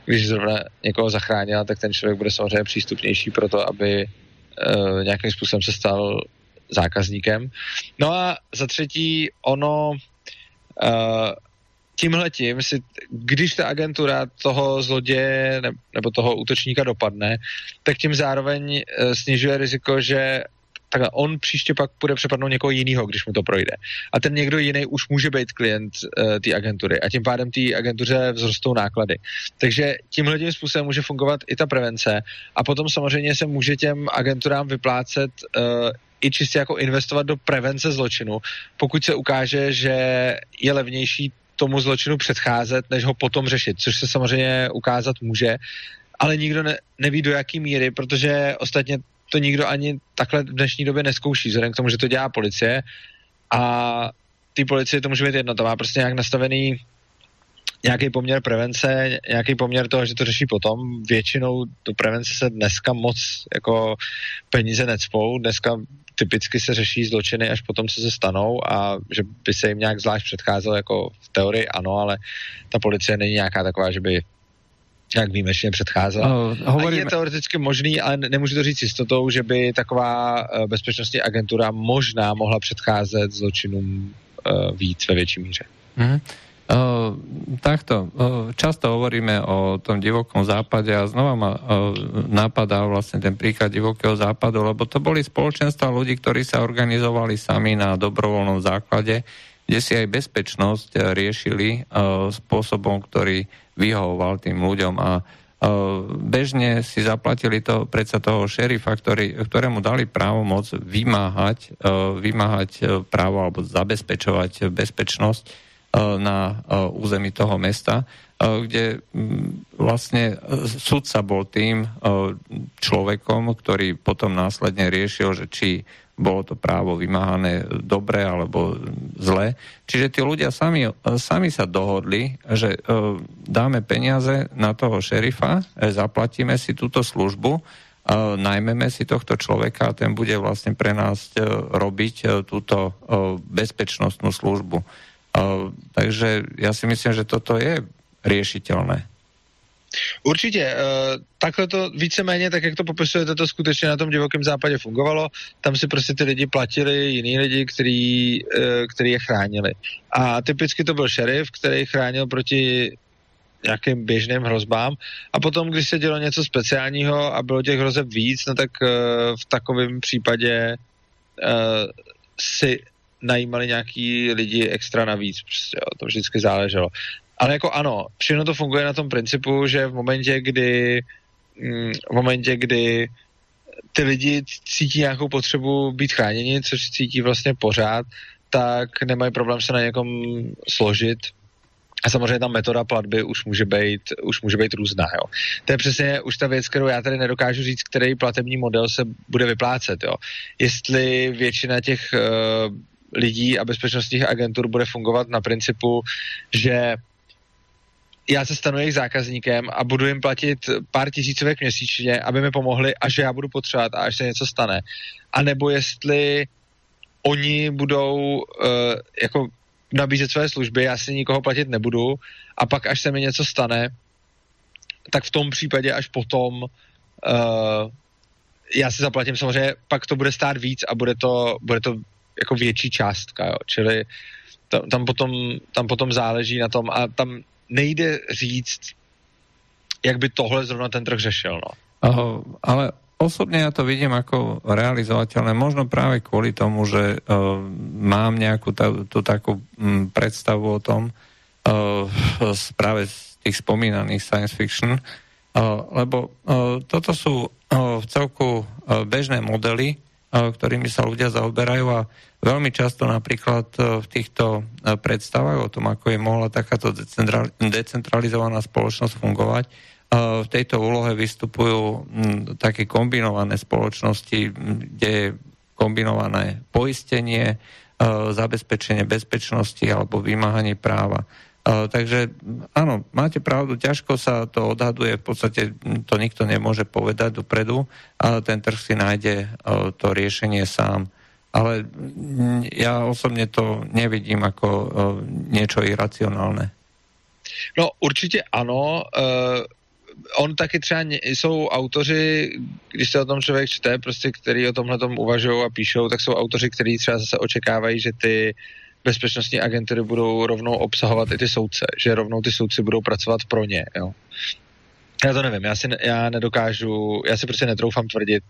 když zrovna někoho zachránila, tak ten člověk bude samozřejmě přístupnější pro to, aby uh, nějakým způsobem se stal zákazníkem. No a za třetí, ono Uh, tímhle tím si, když ta agentura toho zloděje nebo toho útočníka dopadne, tak tím zároveň uh, snižuje riziko, že tak on příště pak bude přepadnout někoho jiného, když mu to projde. A ten někdo jiný už může být klient uh, té agentury a tím pádem té agentuře vzrostou náklady. Takže tímhle tím způsobem může fungovat i ta prevence a potom samozřejmě se může těm agenturám vyplácet uh, i čistě jako investovat do prevence zločinu, pokud se ukáže, že je levnější tomu zločinu předcházet, než ho potom řešit, což se samozřejmě ukázat může, ale nikdo ne, neví do jaký míry, protože ostatně to nikdo ani takhle v dnešní době neskouší, vzhledem k tomu, že to dělá policie a ty policie to může být jedno, to má prostě nějak nastavený nějaký poměr prevence, nějaký poměr toho, že to řeší potom. Většinou do prevence se dneska moc jako peníze necpou. Dneska typicky se řeší zločiny až potom, co se stanou a že by se jim nějak zvlášť předcházelo jako v teorii ano, ale ta policie není nějaká taková, že by jak výjimečně předcházela. No, hovoríme... A je teoreticky možný, ale nemůžu to říct jistotou, že by taková uh, bezpečnostní agentura možná mohla předcházet zločinům uh, víc ve větší míře. Mm-hmm. Uh, takto, uh, často hovoríme o tom divokom západe a znova ma uh, napadá vlastne ten príklad divokého západu, lebo to boli spoločenstva ľudí, ktorí sa organizovali sami na dobrovoľnom základe, kde si aj bezpečnosť riešili uh, spôsobom, ktorý vyhovoval tým ľuďom a uh, bežne si zaplatili to predsa toho šerifa, ktorý, ktorému dali právo moc vymáhať, vymáhať právo alebo zabezpečovať bezpečnosť na území toho mesta, kde vlastne sudca bol tým človekom, ktorý potom následne riešil, že či bolo to právo vymáhané dobre alebo zle. Čiže tí ľudia sami, sami sa dohodli, že dáme peniaze na toho šerifa, zaplatíme si túto službu, najmeme si tohto človeka a ten bude vlastne pre nás robiť túto bezpečnostnú službu. Takže já si myslím, že toto je riešitelné. Určitě. Takhle to víceméně, tak jak to popisujete, to skutečně na tom divokém západě fungovalo. Tam si prostě ty lidi platili jiný lidi, který, e, který je chránili. A typicky to byl šerif, který chránil proti nějakým běžným hrozbám. A potom, když se dělo něco speciálního a bylo těch hrozeb víc, no tak e, v takovém případě si najímali nějaký lidi extra navíc, prostě, jo, to vždycky záleželo. Ale jako ano, všechno to funguje na tom principu, že v momentě, kdy mm, v momentě, kdy ty lidi cítí nějakou potřebu být chráněni, což cítí vlastně pořád, tak nemají problém se na někom složit. A samozřejmě ta metoda platby už může být, už může být různá. Jo. To je přesně už ta věc, kterou já tady nedokážu říct, který platební model se bude vyplácet. Jo. Jestli většina těch uh, lidí a bezpečnostních agentur bude fungovat na principu, že já se stanu jejich zákazníkem a budu jim platit pár tisícovek měsíčně, aby mi pomohli, až já budu potřebovat a až se něco stane. A nebo jestli oni budou uh, jako nabízet své služby, já si nikoho platit nebudu a pak, až se mi něco stane, tak v tom případě až potom uh, já si zaplatím samozřejmě, pak to bude stát víc a bude to, bude to jako větší částka, jo. čili tam, tam, potom, tam potom záleží na tom a tam nejde říct, jak by tohle zrovna ten trh řešil. No. Uh, ale osobně já to vidím jako realizovatelné, možno právě kvůli tomu, že uh, mám nějakou ta, tu takovou um, představu o tom, uh, právě z těch spomínaných science fiction, uh, lebo uh, toto sú uh, v celku uh, bežné modely, ktorými sa ľudia zaoberajú a Veľmi často napríklad e, v týchto e, predstavách o tom, ako je mohla takáto decentralizovaná spoločnosť fungovať, v tejto úlohe vystupujú také kombinované spoločnosti, kde je kombinované poistenie, zabezpečenie bezpečnosti alebo vymáhanie práva. Takže áno, máte pravdu, ťažko sa to odhaduje, v podstate to nikto nemôže povedať dopredu, ale ten trh si nájde to riešenie sám ale já osobně to nevidím jako uh, něco iracionálné. No určitě ano. Uh, on taky třeba jsou autoři, když se o tom člověk čte, prostě, který o tomhle tom uvažují a píšou, tak jsou autoři, kteří třeba zase očekávají, že ty bezpečnostní agentury budou rovnou obsahovat i ty soudce, že rovnou ty soudci budou pracovat pro ně. Jo. Já to nevím, já si, já nedokážu, já si prostě netroufám tvrdit,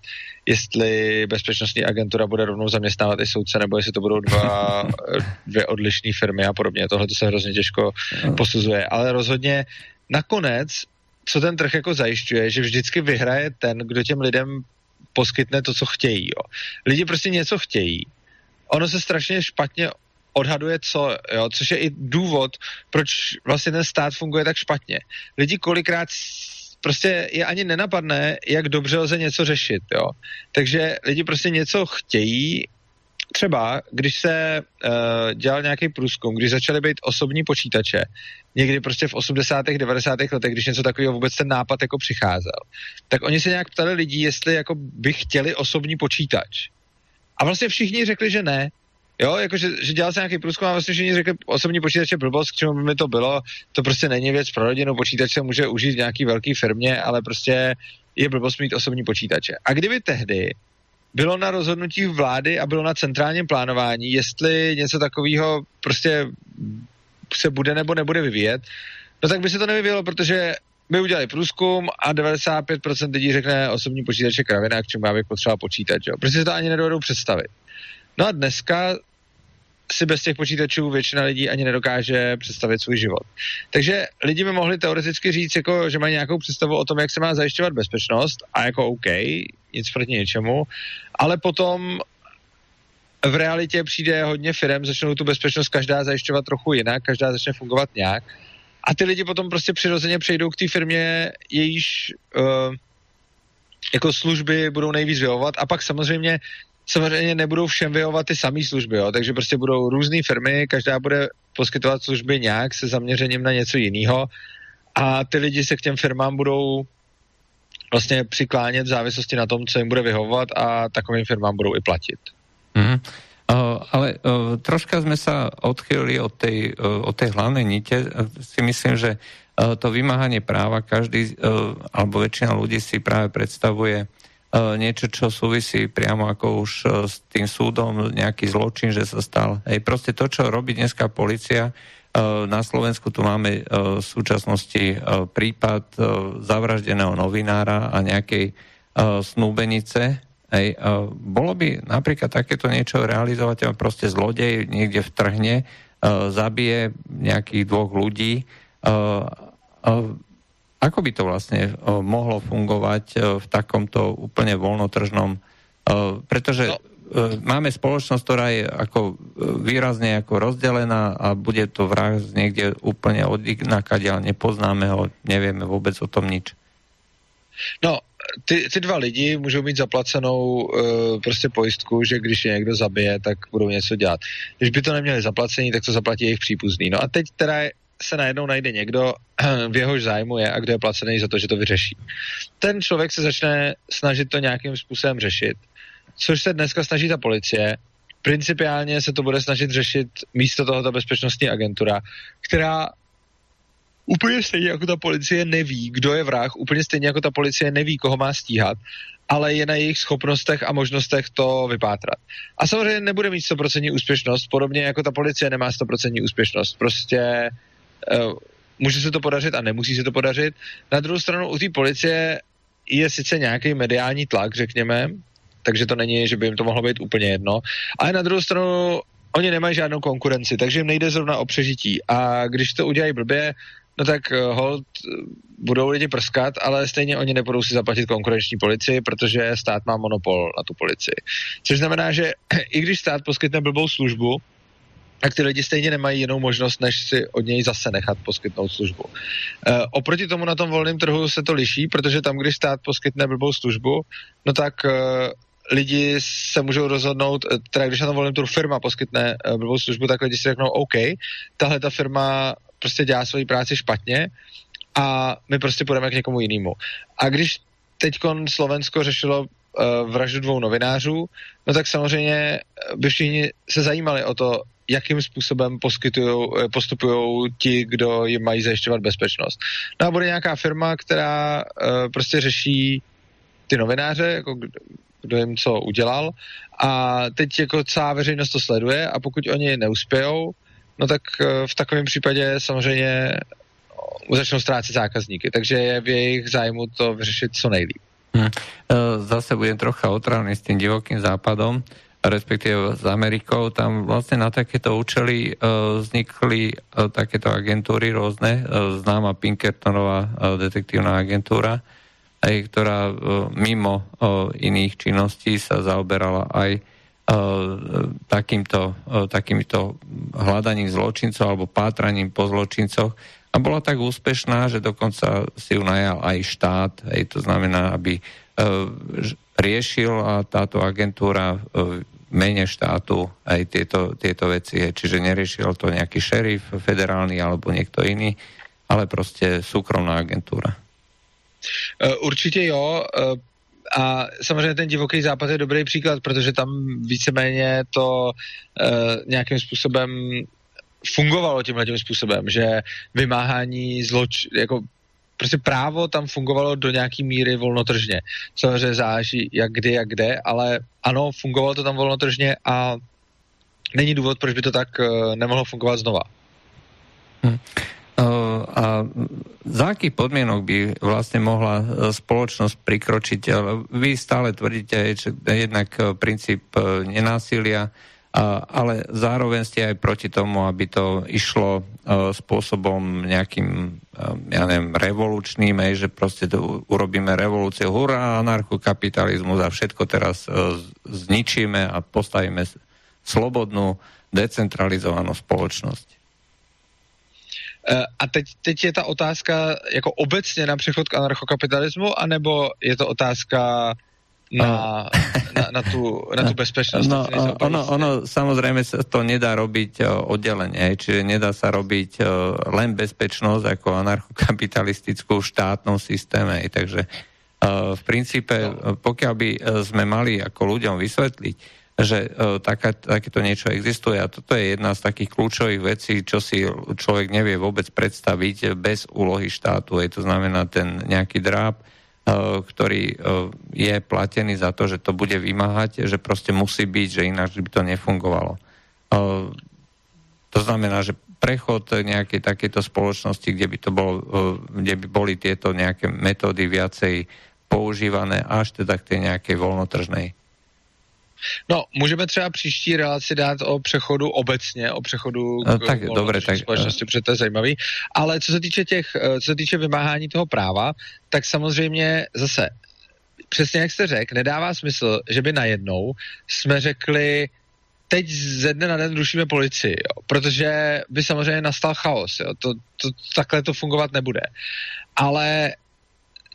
jestli bezpečnostní agentura bude rovnou zaměstnávat i soudce, nebo jestli to budou dva, dvě odlišné firmy a podobně. Tohle to se hrozně těžko posuzuje. Ale rozhodně nakonec, co ten trh jako zajišťuje, že vždycky vyhraje ten, kdo těm lidem poskytne to, co chtějí. Jo. Lidi prostě něco chtějí. Ono se strašně špatně odhaduje co, jo, což je i důvod, proč vlastně ten stát funguje tak špatně. Lidi kolikrát prostě je ani nenapadne, jak dobře lze něco řešit, jo. Takže lidi prostě něco chtějí třeba, když se uh, dělal nějaký průzkum, když začaly být osobní počítače, někdy prostě v 80. 90. letech, když něco takového vůbec ten nápad jako přicházel, tak oni se nějak ptali lidí, jestli jako by chtěli osobní počítač. A vlastně všichni řekli, že ne. Jo, jakože že dělal se nějaký průzkum a vlastně všichni řekli, osobní počítač je blbost, k čemu by mi to bylo, to prostě není věc pro rodinu, počítač se může užít v nějaký velké firmě, ale prostě je blbost mít osobní počítače. A kdyby tehdy bylo na rozhodnutí vlády a bylo na centrálním plánování, jestli něco takového prostě se bude nebo nebude vyvíjet, no tak by se to nevyvíjelo, protože by udělali průzkum a 95% lidí řekne osobní počítač je kravina, k čemu já bych potřeboval počítat, jo. Prostě si to ani nedovedou představit. No a dneska si bez těch počítačů většina lidí ani nedokáže představit svůj život. Takže lidi by mohli teoreticky říct, jako, že mají nějakou představu o tom, jak se má zajišťovat bezpečnost a jako OK, nic proti něčemu, ale potom v realitě přijde hodně firm, začnou tu bezpečnost každá zajišťovat trochu jinak, každá začne fungovat nějak a ty lidi potom prostě přirozeně přejdou k té firmě, jejíž uh, jako služby budou nejvíc vyhovovat a pak samozřejmě samozřejmě nebudou všem vyhovovat ty samé služby, jo? takže prostě budou různé firmy, každá bude poskytovat služby nějak se zaměřením na něco jiného a ty lidi se k těm firmám budou vlastně přiklánět v závislosti na tom, co jim bude vyhovovat a takovým firmám budou i platit. Mm-hmm. Uh, ale uh, troška sme sa odchýlili od tej, uh, od tej hlavnej nite. Si myslím, že to vymáhanie práva každý, alebo väčšina ľudí si práve predstavuje niečo, čo súvisí priamo ako už uh, s tým súdom, nejaký zločin, že sa stal. Hej, proste to, čo robí dneska policia, uh, na Slovensku tu máme v súčasnosti prípad zavraždeného novinára a nejakej snúbenice, Hej, bolo by napríklad takéto niečo realizovať, proste zlodej niekde vtrhne, zabije nejakých dvoch ľudí. Ako by to vlastne uh, mohlo fungovať uh, v takomto úplne voľnotržnom... Uh, pretože no. máme spoločnosť, ktorá je ako výrazne ako rozdelená a bude to vrah niekde úplne od ale nepoznáme ho, nevieme vôbec o tom nič. No, ty, ty dva lidi můžou mít zaplacenou uh, prostě pojistku, že když je někdo zabije, tak budou něco dělat. Když by to neměli zaplacení, tak to zaplatí jejich příbuzný. No a teď teda se najednou najde někdo, v jehož zájmu je a kdo je placený za to, že to vyřeší. Ten člověk se začne snažit to nějakým způsobem řešit, což se dneska snaží ta policie. Principiálně se to bude snažit řešit místo toho ta bezpečnostní agentura, která Úplně stejně jako ta policie neví, kdo je vrah, úplně stejně jako ta policie neví, koho má stíhat, ale je na jejich schopnostech a možnostech to vypátrat. A samozřejmě nebude mít 100% úspěšnost, podobně jako ta policie nemá 100% úspěšnost. Prostě může se to podařit a nemusí se to podařit. Na druhou stranu u té policie je sice nějaký mediální tlak, řekněme, takže to není, že by jim to mohlo být úplně jedno, ale na druhou stranu oni nemají žádnou konkurenci, takže jim nejde zrovna o přežití. A když to udělají blbě, no tak eh, hold budou lidi prskat, ale stejně oni nebudou si zaplatit konkurenční policii, protože stát má monopol na tu policii. Což znamená, že i když stát poskytne blbou službu, tak ty lidi stejně nemají jinou možnost, než si od něj zase nechat poskytnout službu. E, oproti tomu na tom volném trhu se to liší, protože tam, když stát poskytne blbou službu, no tak e, lidi se můžou rozhodnout, teda když na tom volném trhu firma poskytne e, blbou službu, tak lidi si řeknou, OK, tahle ta firma prostě dělá svoji práci špatně a my prostě půjdeme k někomu jinému. A když teď Slovensko řešilo vraždu dvou novinářů, no tak samozřejmě by všichni se zajímali o to, jakým způsobem eh, postupují ti, kdo jim mají zajišťovat bezpečnost. No a bude nějaká firma, která prostě řeší ty novináře, jako kdo jim co udělal a teď jako celá veřejnost to sleduje a pokud oni neuspějou, no tak eh, v takovém případě samozřejmě no, začnou ztrácet zákazníky, takže je v jejich zájmu to vyřešit co nejlíp. Hmm. Zase budem trocha otravný s tým divokým západom, respektíve s Amerikou. Tam vlastne na takéto účely uh, vznikli uh, takéto agentúry rôzne. Známa Pinkertonová detektívna agentúra, aj, ktorá mimo iných činností sa zaoberala aj E, takýmto, e, takýmto hľadaním zločincov alebo pátraním po zločincoch a bola tak úspešná, že dokonca si ju najal aj štát, aj to znamená, aby e, riešil a táto agentúra mene štátu aj tieto, tieto veci. Čiže neriešil to nejaký šerif federálny alebo niekto iný, ale prostě súkromná agentúra. Určitě jo. A samozřejmě ten divoký západ je dobrý příklad, protože tam víceméně to nějakým způsobem fungovalo tímhle tím způsobem, že vymáhání zloč, jako prostě právo tam fungovalo do nějaký míry volnotržně. Samozřejmě záleží jak kdy, jak kde, ale ano, fungovalo to tam volnotržně a není důvod, proč by to tak uh, nemohlo fungovat znova. Hm. Uh, a za aký podmienok by vlastne mohla eh, spoločnosť prikročiť? Vy stále tvrdíte, že jednak princíp nenásilia, ale zároveň ste aj proti tomu, aby to išlo e, spôsobom nejakým, e, ja neviem, revolučným, že proste to urobíme revolúciu, hurá, anarchokapitalizmus a všetko teraz e, zničíme a postavíme slobodnú, decentralizovanou společnosť. A teď, teď je ta otázka jako obecně na přechod k anarchokapitalismu, anebo je to otázka na, na, na, tú, na tú bezpečnosť. No, ono, ono samozrejme sa to nedá robiť oddelenie, čiže nedá sa robiť len bezpečnosť ako anarchokapitalistickú štátnom systéme. Takže v princípe, no. pokiaľ by sme mali ako ľuďom vysvetliť, že taká, takéto niečo existuje a toto je jedna z takých kľúčových vecí, čo si človek nevie vôbec predstaviť bez úlohy štátu. Je to znamená ten nejaký dráb, ktorý eh, je platený za to, že to bude vymáhať, že proste musí byť, že ináč by to nefungovalo. Eh, to znamená, že prechod nejakej takéto spoločnosti, kde by, to bol, kde by boli tieto nejaké metódy viacej používané až teda k tej nejakej voľnotržnej No, můžeme třeba příští relaci dát o přechodu obecně, o přechodu no, tak, dobré, tak, společnosti, protože to je zajímavý. Ale co se týče těch, eh, co se týče vymáhání toho práva, tak samozřejmě zase, přesně jak jste řekl, nedává smysl, že by najednou jsme řekli, teď ze dne na den rušíme policii, jo, protože by samozřejmě nastal chaos. Jo, to, to, takhle to fungovat nebude. Ale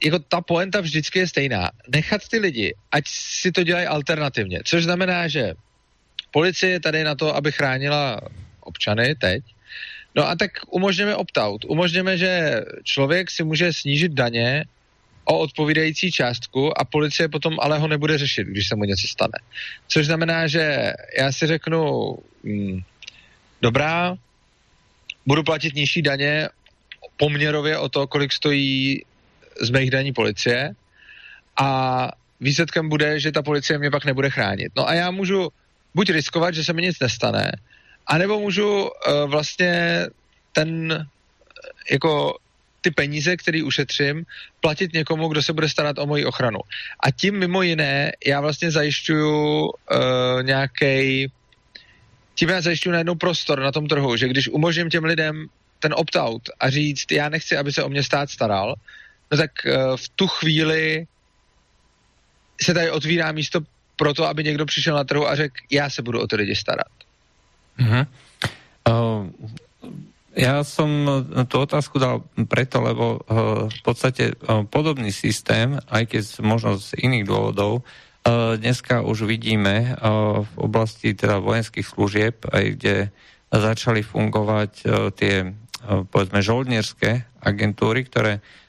jako ta poenta vždycky je stejná. Nechat ty lidi, ať si to dělají alternativně. Což znamená, že policie je tady na to, aby chránila občany teď. No a tak umožněme opt-out. Umožněme, že člověk si může snížit daně o odpovídající částku a policie potom ale ho nebude řešit, když se mu něco stane. Což znamená, že já si řeknu, hm, dobrá, budu platit nižší daně poměrově o to, kolik stojí z mých daní policie a výsledkem bude, že ta policie mě pak nebude chránit. No a já můžu buď riskovat, že se mi nic nestane, anebo můžu uh, vlastně ten jako ty peníze, které ušetřím, platit někomu, kdo se bude starat o moji ochranu. A tím mimo jiné já vlastně zajišťuju uh, nějaký tím já zajišťuju najednou prostor na tom trhu, že když umožním těm lidem ten opt-out a říct, já nechci, aby se o mě stát staral, no tak uh, v tu chvíli se tady otvírá místo pro to, aby někdo přišel na trhu a řekl, já se budu o ty lidi starat. Uh-huh. Uh, ja som tú otázku dal preto, lebo uh, v podstate uh, podobný systém, aj keď možno z iných dôvodov, uh, dneska už vidíme uh, v oblasti teda vojenských služieb, aj kde začali fungovať uh, tie uh, povedzme žoldnierské agentúry, ktoré Eh,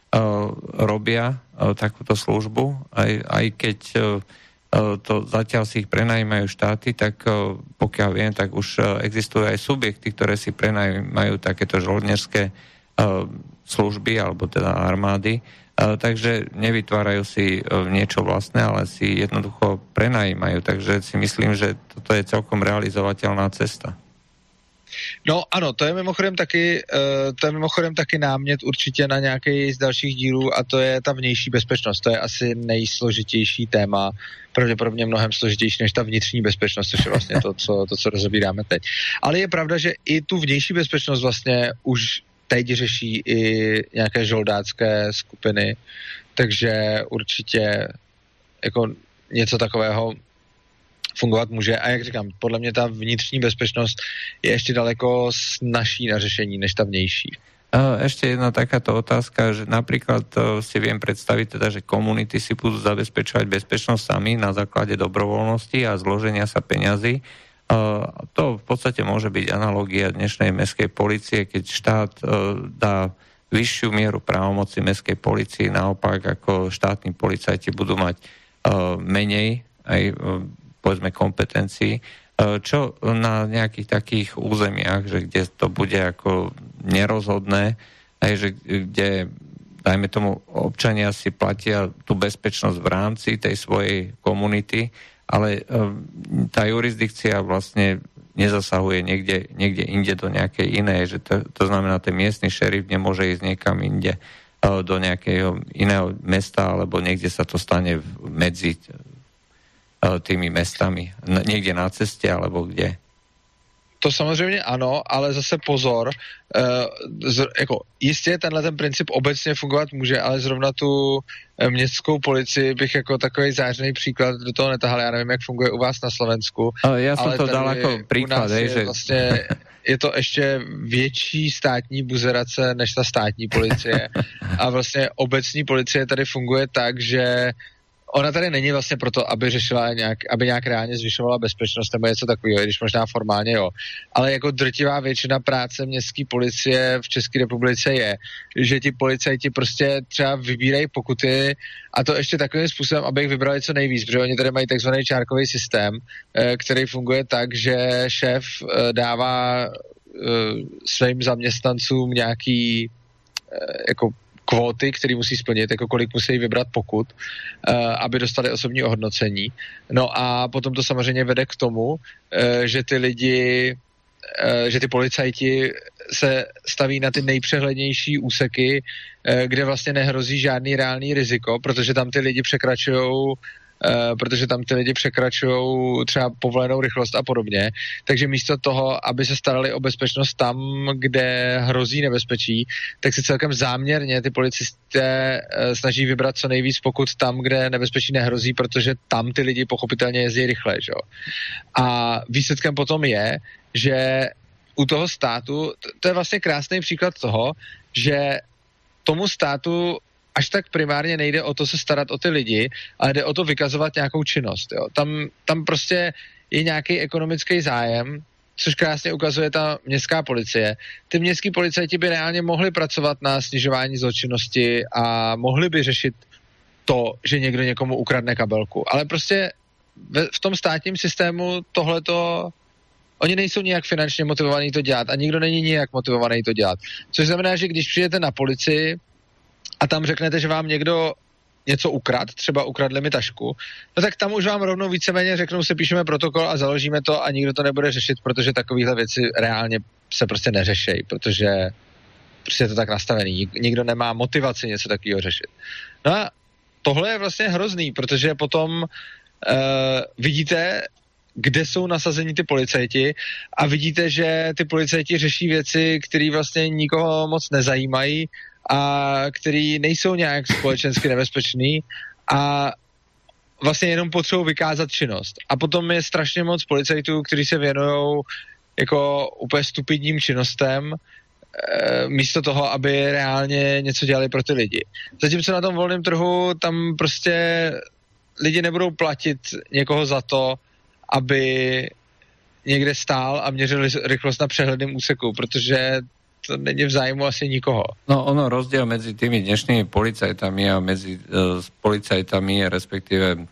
robia eh, takúto službu, aj, aj keď eh, to zatiaľ si ich prenajímajú štáty, tak pokiaľ viem, tak už existujú aj subjekty, ktoré si prenajímajú takéto žoldnerské služby alebo teda armády, takže nevytvárajú si niečo vlastné, ale si jednoducho prenajímajú. Takže si myslím, že toto je celkom realizovateľná cesta. No ano, to je mimochodem taky, uh, to je mimochodem taky námět určitě na nějaký z dalších dílů a to je ta vnější bezpečnost. To je asi nejsložitější téma, pravděpodobně mnohem složitější než ta vnitřní bezpečnost, což je vlastně to, co, to, co rozebíráme teď. Ale je pravda, že i tu vnější bezpečnost vlastně už teď řeší i nějaké žoldácké skupiny, takže určitě jako něco takového fungovat může. A jak říkám, podle mě ta vnitřní bezpečnost je ještě daleko snažší na řešení než ta vnější. Ešte jedna takáto otázka, že napríklad si viem predstaviť teda, že komunity si budú zabezpečovať bezpečnosť sami na základe dobrovoľnosti a zloženia sa peňazí. To v podstate môže byť analogia dnešnej mestskej policie, keď štát dá vyššiu mieru právomoci mestskej policii, naopak ako štátni policajti budú mať menej aj povedzme kompetencií E, čo na nejakých takých územiach, že kde to bude ako nerozhodné, aj že kde dajme tomu, občania si platia tú bezpečnosť v rámci tej svojej komunity, ale e, tá jurisdikcia vlastne nezasahuje niekde, niekde inde do nejakej inej, že to, to znamená, ten miestny šerif nemôže ísť niekam inde e, do nejakého iného mesta, alebo niekde sa to stane medzi tými mestami? Někde na cestě alebo kde? To samozřejmě ano, ale zase pozor, uh, z, jako jistě tenhle ten princip obecně fungovat může, ale zrovna tu eh, městskou policii bych jako takový zářený příklad do toho netahal. Já nevím, jak funguje u vás na Slovensku. Ale já jsem to dal jako příklad, je, že... Vlastně, je to ještě větší státní buzerace než ta státní policie. A vlastně obecní policie tady funguje tak, že ona tady není vlastně proto, aby řešila nějak, aby nějak reálně zvyšovala bezpečnost nebo něco takového, když možná formálně jo. Ale jako drtivá většina práce městské policie v České republice je, že ti policajti prostě třeba vybírají pokuty a to ještě takovým způsobem, aby jich vybrali co nejvíc, protože oni tady mají takzvaný čárkový systém, eh, který funguje tak, že šéf eh, dává eh, svým zaměstnancům nějaký jako kvóty, které musí splnit, jako kolik musí vybrat pokud, uh, aby dostali osobní ohodnocení. No a potom to samozřejmě vede k tomu, uh, že ty lidi uh, že ty policajti se staví na ty nejpřehlednější úseky, kde vlastně nehrozí žádný reálný riziko, protože tam ty lidi překračují Eh, protože tam ty lidi překračují třeba povolenou rychlost a podobně. Takže místo toho, aby se starali o bezpečnost tam, kde hrozí nebezpečí, tak si celkem záměrně ty policisté uh, snaží vybrat co nejvíc pokud tam, kde nebezpečí nehrozí, protože tam ty lidi pochopitelně jezdí rychle. Že? A výsledkem potom je, že u toho státu, to je vlastně krásný příklad toho, že tomu státu až tak primárně nejde o to se starat o ty lidi, ale jde o to vykazovat nějakou činnost. Jo. Tam, tam prostě je nějaký ekonomický zájem, což krásně ukazuje ta městská policie. Ty městské policajti by reálně mohli pracovat na snižování zločinnosti a mohli by řešit to, že někdo někomu ukradne kabelku. Ale prostě ve, v tom státním systému tohleto Oni nejsou nijak finančně motivovaní to dělat a nikdo není nijak motivovaný to dělat. Což znamená, že když přijete na policii, a tam řeknete, že vám někdo něco ukrad, třeba ukradli mi tašku, no tak tam už vám rovnou víceméně řeknou, se píšeme protokol a založíme to a nikdo to nebude řešit, protože takovéhle věci reálně se prostě neřešejí, protože prostě je to tak nastavený. Nikdo nemá motivaci něco takového řešit. No a tohle je vlastně hrozný, protože potom uh, vidíte, kde jsou nasazení ty policajti a vidíte, že ty policajti řeší věci, které vlastně nikoho moc nezajímají a který nejsou nějak společensky nebezpečný a vlastně jenom potřebují vykázat činnost. A potom je strašně moc policajtů, kteří se věnují jako úplně stupidním činnostem, e, místo toho, aby reálně něco dělali pro ty lidi. Zatímco na tom volném trhu tam prostě lidi nebudou platit někoho za to, aby někde stál a měřil rychlost na přehledném úseku, protože to není v zájmu asi nikoho. No ono rozdiel medzi tými dnešnými policajtami a medzi uh, policajtami, respektíve uh,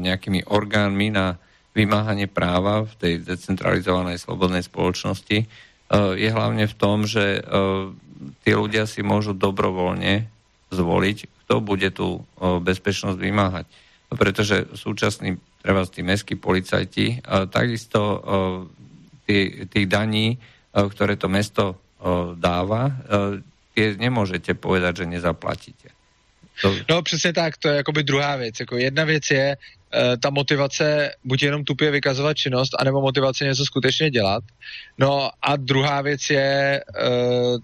nejakými orgánmi na vymáhanie práva v tej decentralizovanej slobodnej spoločnosti uh, je hlavne v tom, že uh, tí ľudia si môžu dobrovoľne zvoliť, kto bude tú uh, bezpečnosť vymáhať. Pretože súčasní, treba tí mestskí policajti, uh, takisto uh, tých, daní, ktoré to mesto dáva, tie nemůžete povedat, že nezaplatíte. To... No přesně tak, to je jakoby druhá věc. Jako jedna věc je uh, ta motivace buď jenom tupě vykazovat činnost, anebo motivace něco skutečně dělat. No a druhá věc je uh,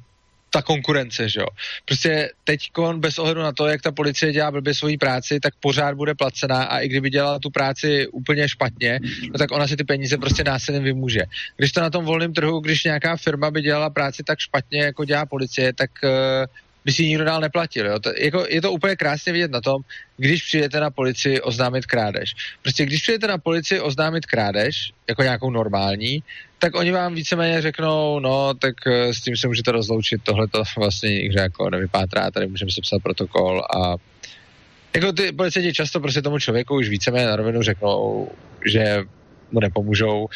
ta konkurence, že jo. Prostě teď bez ohledu na to, jak ta policie dělá blbě svoji práci, tak pořád bude placená a i kdyby dělala tu práci úplně špatně, no tak ona si ty peníze prostě násilím vymůže. Když to na tom volném trhu, když nějaká firma by dělala práci tak špatně, jako dělá policie, tak uh, by si nikdo dál neplatil. Jo? To, jako, je to úplně krásně vidět na tom, když přijete na policii oznámit krádež. Prostě když přijete na policii oznámit krádež, jako nějakou normální, tak oni vám víceméně řeknou, no, tak eh, s tím se můžete rozloučit, tohle to vlastně nikdo jako nevypátrá, tady můžeme sepsat protokol a jako ty policajti často prostě tomu člověku už víceméně na rovinu řeknou, že mu nepomůžou,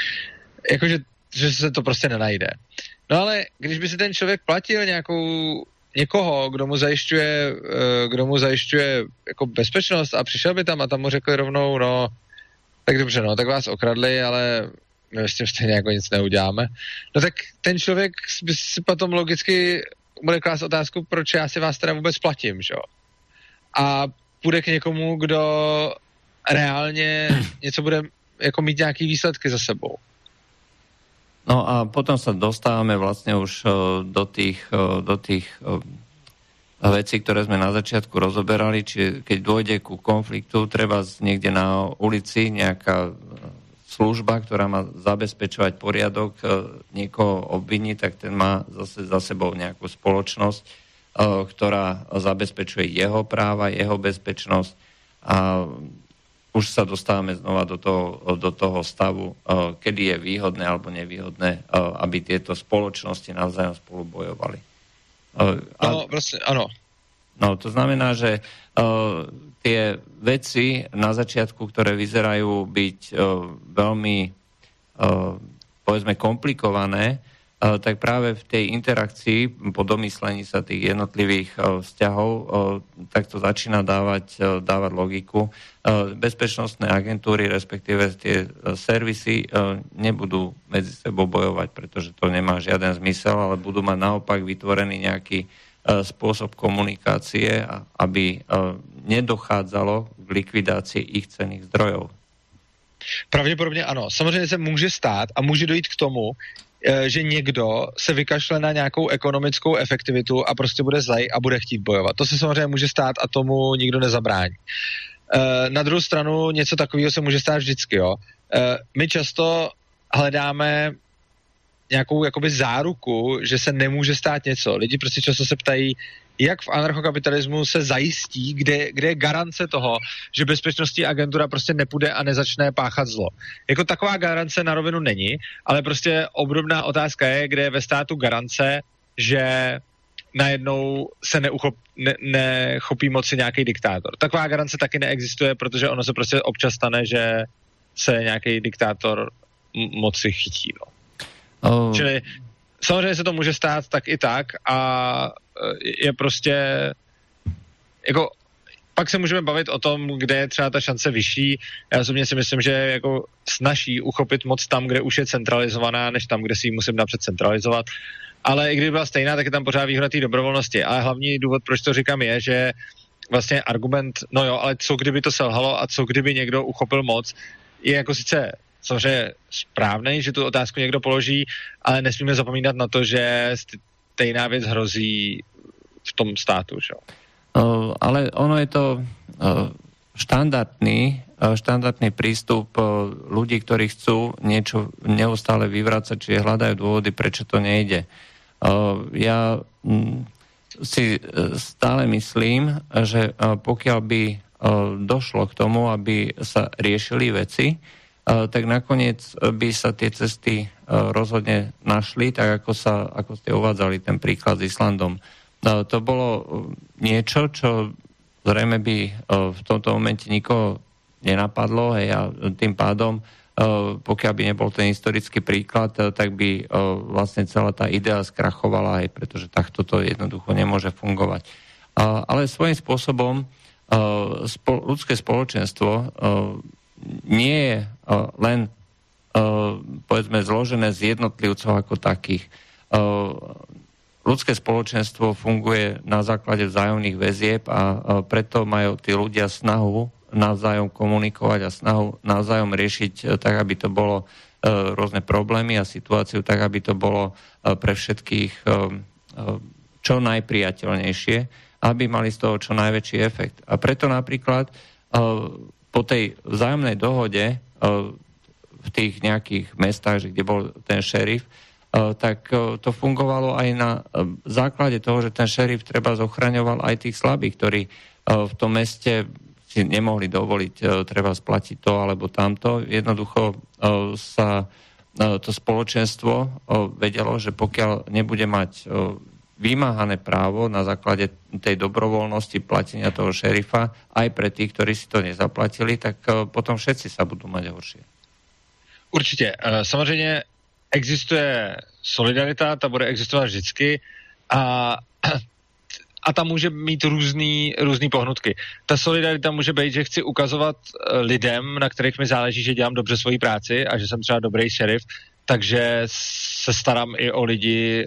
jakože že se to prostě nenajde. No ale když by si ten člověk platil nějakou někoho, kdo mu zajišťuje, eh, kdo mu zajišťuje jako bezpečnost a přišel by tam a tam mu řekli rovnou, no, tak dobře, no, tak vás okradli, ale my s tím stejně jako nic neuděláme. No tak ten člověk by si potom logicky bude klást otázku, proč já si vás teda vůbec platím, že jo? A půjde k někomu, kdo reálně něco bude jako mít nějaký výsledky za sebou. No a potom sa dostávame vlastne už e, do tých, e, do tých e, vecí, ktoré sme na začiatku rozoberali, či keď dôjde ku konfliktu, treba niekde na ulici nejaká služba, ktorá má zabezpečovať poriadok, niekoho obviní, tak ten má zase za sebou nejakú spoločnosť, ktorá zabezpečuje jeho práva, jeho bezpečnosť a už sa dostávame znova do toho, do toho stavu, uh, kedy je výhodné alebo nevýhodné, uh, aby tieto spoločnosti navzájom spolu bojovali. Uh, no, vlastne, áno. No, to znamená, že tie veci na začiatku, ktoré vyzerajú byť veľmi, povedzme, komplikované, tak práve v tej interakcii, po domyslení sa tých jednotlivých vzťahov, tak to začína dávať, dávať logiku. Bezpečnostné agentúry, respektíve tie servisy nebudú medzi sebou bojovať, pretože to nemá žiaden zmysel, ale budú mať naopak vytvorený nejaký spôsob komunikácie, aby nedochádzalo k likvidácii ich cených zdrojov. Pravděpodobně ano. Samozřejmě se může stát a může dojít k tomu, Eh, že někdo se vykašle na nějakou ekonomickou efektivitu a prostě bude zlej a bude chtít bojovat. To se samozřejmě může stát a tomu nikdo nezabrání. Eh, na druhou stranu něco takového se může stát vždycky. Jo. Eh, my často hledáme nějakou jakoby záruku, že se nemůže stát něco. Lidi prostě často se ptají, jak v anarchokapitalismu se zajistí, kde, kde je garance toho, že bezpečnostní agentura prostě nepůjde a nezačne páchat zlo. Jako taková garance na rovinu není, ale prostě obdobná otázka je, kde je ve státu garance, že najednou se neuchop, ne, nechopí moci nějaký diktátor. Taková garance taky neexistuje, protože ono se prostě občas stane, že se nějaký diktátor moci chytí. No. Oh. Čili samozřejmě se to může stát tak i tak a e, je prostě jako pak se můžeme bavit o tom, kde je třeba ta šance vyšší. Já osobně si myslím, že jako snaží uchopit moc tam, kde už je centralizovaná, než tam, kde si ji musím napřed centralizovat. Ale i kdyby byla stejná, tak je tam pořád výhoda té dobrovolnosti. Ale hlavní důvod, proč to říkám, je, že vlastně argument, no jo, ale co kdyby to selhalo a co kdyby někdo uchopil moc, je jako sice samozřejmě správný, že tu otázku někdo položí, ale nesmíme zapomínat na to, že stejná věc hrozí v tom státu. Že? Uh, ale ono je to uh, štandardný, uh, štandardný prístup uh, ľudí, ktorí chcú niečo neustále vyvrácať, či hľadajú dôvody, prečo to nejde. Uh, ja um, si stále myslím, že uh, pokiaľ by uh, došlo k tomu, aby sa riešili veci, tak nakoniec by sa tie cesty rozhodne našli, tak ako, sa, ako ste uvádzali ten príklad s Islandom. To bolo niečo, čo zrejme by v tomto momente nikoho nenapadlo hej, a tým pádom, pokiaľ by nebol ten historický príklad, tak by vlastne celá tá idea skrachovala, aj pretože takto to jednoducho nemôže fungovať. Ale svojím spôsobom ľudské spoločenstvo nie je len povedzme zložené z jednotlivcov ako takých. Ľudské spoločenstvo funguje na základe vzájomných väzieb a preto majú tí ľudia snahu navzájom komunikovať a snahu navzájom riešiť tak, aby to bolo rôzne problémy a situáciu tak, aby to bolo pre všetkých čo najpriateľnejšie, aby mali z toho čo najväčší efekt. A preto napríklad po tej vzájomnej dohode v tých nejakých mestách, kde bol ten šerif, tak to fungovalo aj na základe toho, že ten šerif treba zochraňoval aj tých slabých, ktorí v tom meste si nemohli dovoliť treba splatiť to alebo tamto. Jednoducho sa to spoločenstvo vedelo, že pokiaľ nebude mať vymáhané právo na základe tej dobrovoľnosti platenia toho šerifa aj pre tých, ktorí si to nezaplatili, tak potom všetci sa budú mať horšie. Určitě. Samozřejmě existuje solidarita, ta bude existovat vždycky a, a ta může mít různý, různý pohnutky. Ta solidarita může být, že chci ukazovat eh, lidem, na kterých mi záleží, že dělám dobře svoji práci a že jsem třeba dobrý šerif, takže se starám i o lidi,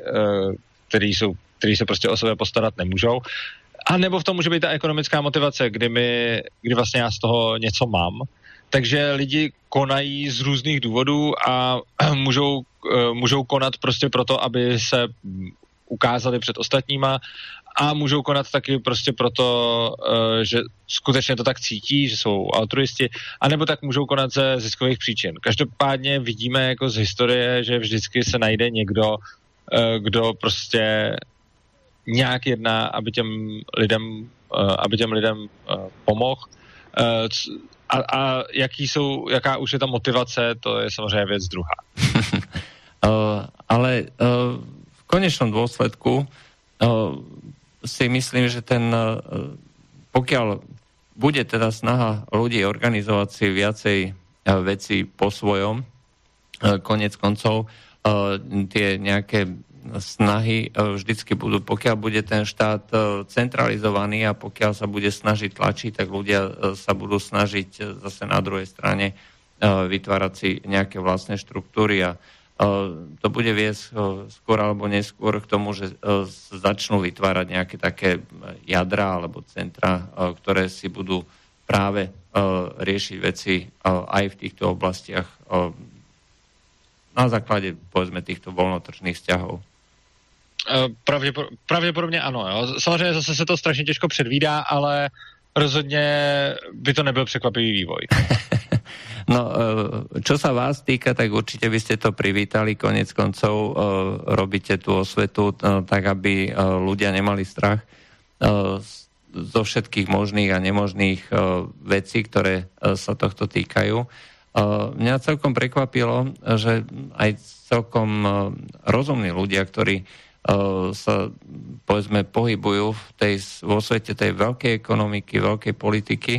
kteří jsou který se prostě o sebe postarat nemůžou. A nebo v tom může být ta ekonomická motivace, kdy, mi, kdy vlastně já z toho něco mám. Takže lidi konají z různých důvodů a můžou, eh, můžou konat prostě proto, aby se ukázali před ostatníma a můžou konat taky prostě proto, eh, že skutečně to tak cítí, že jsou altruisti, anebo tak můžou konat ze ziskových příčin. Každopádně vidíme jako z historie, že vždycky se najde někdo, kdo prostě nějak jedná, aby těm lidem, aby těm lidem pomohl. A, a jaký jsou, jaká už je ta motivace, to je samozřejmě věc druhá. uh, ale uh, v konečnom dôsledku uh, si myslím, že ten, uh, pokiaľ bude teda snaha ľudí organizovať si viacej uh, veci po svojom, uh, konec koncov uh, tie nejaké snahy e, vždycky budú, pokiaľ bude ten štát e, centralizovaný a pokiaľ sa bude snažiť tlačiť, tak ľudia sa budú snažiť zase na druhej strane vytvárať si nejaké vlastné štruktúry a to bude viesť skôr alebo neskôr k tomu, že začnú vytvárať nejaké také jadra alebo centra, ktoré si budú práve riešiť veci aj v týchto oblastiach na základe, povedzme, týchto voľnotržných vzťahov. Eh, pravděpod- pravděpodobně ano. Jo. Samozřejmě zase se to strašně těžko předvídá, ale rozhodně by to nebyl překvapivý vývoj. No, eh, čo sa vás týka, tak určite by ste to privítali. Konec koncov eh, robíte tú osvetu tak, aby ľudia nemali strach zo všetkých možných a nemožných vecí, ktoré sa tohto týkajú. Mňa celkom prekvapilo, že aj celkom rozumní ľudia, ktorí Eh, sa povedzme pohybujú v tej, vo svete tej veľkej ekonomiky, veľkej politiky,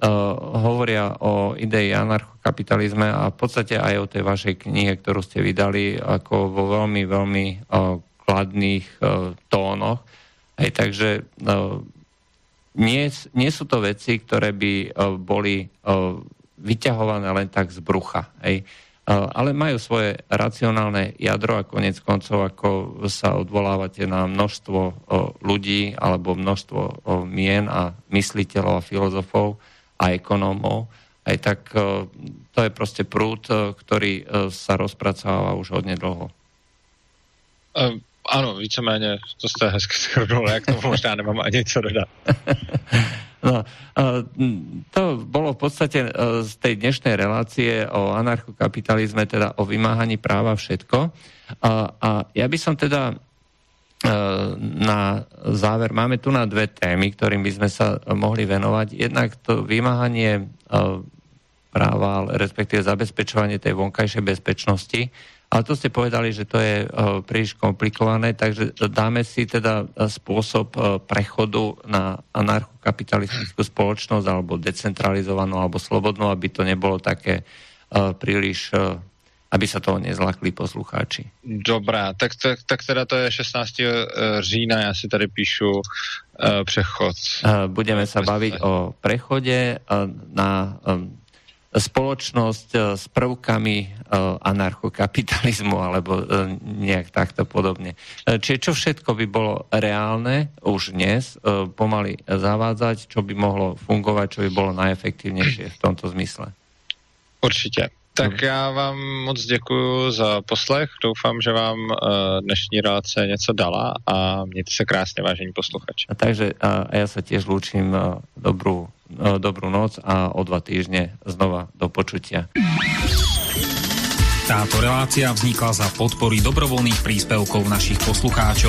hovoria o idei anarchokapitalizme a v podstate aj o tej vašej knihe, ktorú ste vydali ako vo veľmi, veľmi kladných tónoch. Hej, takže nie, nie sú to veci, ktoré by boli vyťahované len tak z brucha. Hej. Ale majú svoje racionálne jadro a konec koncov, ako sa odvolávate na množstvo ľudí alebo množstvo mien a mysliteľov a filozofov a ekonómov, aj tak to je proste prúd, ktorý sa rozpracováva už hodne dlho. Um, ano, víceméně, to jste hezky shrnul, jak to možná nemám ani co dodat. No, to bolo v podstate e, z tej dnešnej relácie o anarchokapitalizme, teda o vymáhaní práva všetko. A ja by som teda na záver, máme tu na dve témy, ktorým by sme sa mohli venovať. Jednak to vymáhanie práva, respektíve zabezpečovanie tej vonkajšej bezpečnosti ale to ste povedali, že to je uh, príliš komplikované, takže dáme si teda e, spôsob uh, prechodu na anarchokapitalistickú spoločnosť alebo decentralizovanú alebo slobodnú, aby to nebolo také príliš aby sa toho nezlakli poslucháči. Dobrá, tak, tak, tak teda to je 16. října, já si tady píšu uh, přechod. Budeme sa baviť o prechode na um, spoločnosť e, s prvkami e, anarchokapitalizmu alebo e, nejak takto podobne. Čiže čo všetko by bolo reálne už dnes pomaly zavádzať, čo by mohlo fungovať, čo by bolo najefektívnejšie v tomto zmysle? Určitě. Tak já vám moc děkuji za poslech. Doufám, že vám dnešní relace něco dala a mějte se krásně, vážení posluchači. A takže a ja sa tiež lúčim dobrú, dobrú noc a o dva týždne znova do počutia. Táto relácia vznikla za podpory dobrovoľných príspevkov našich poslucháčov.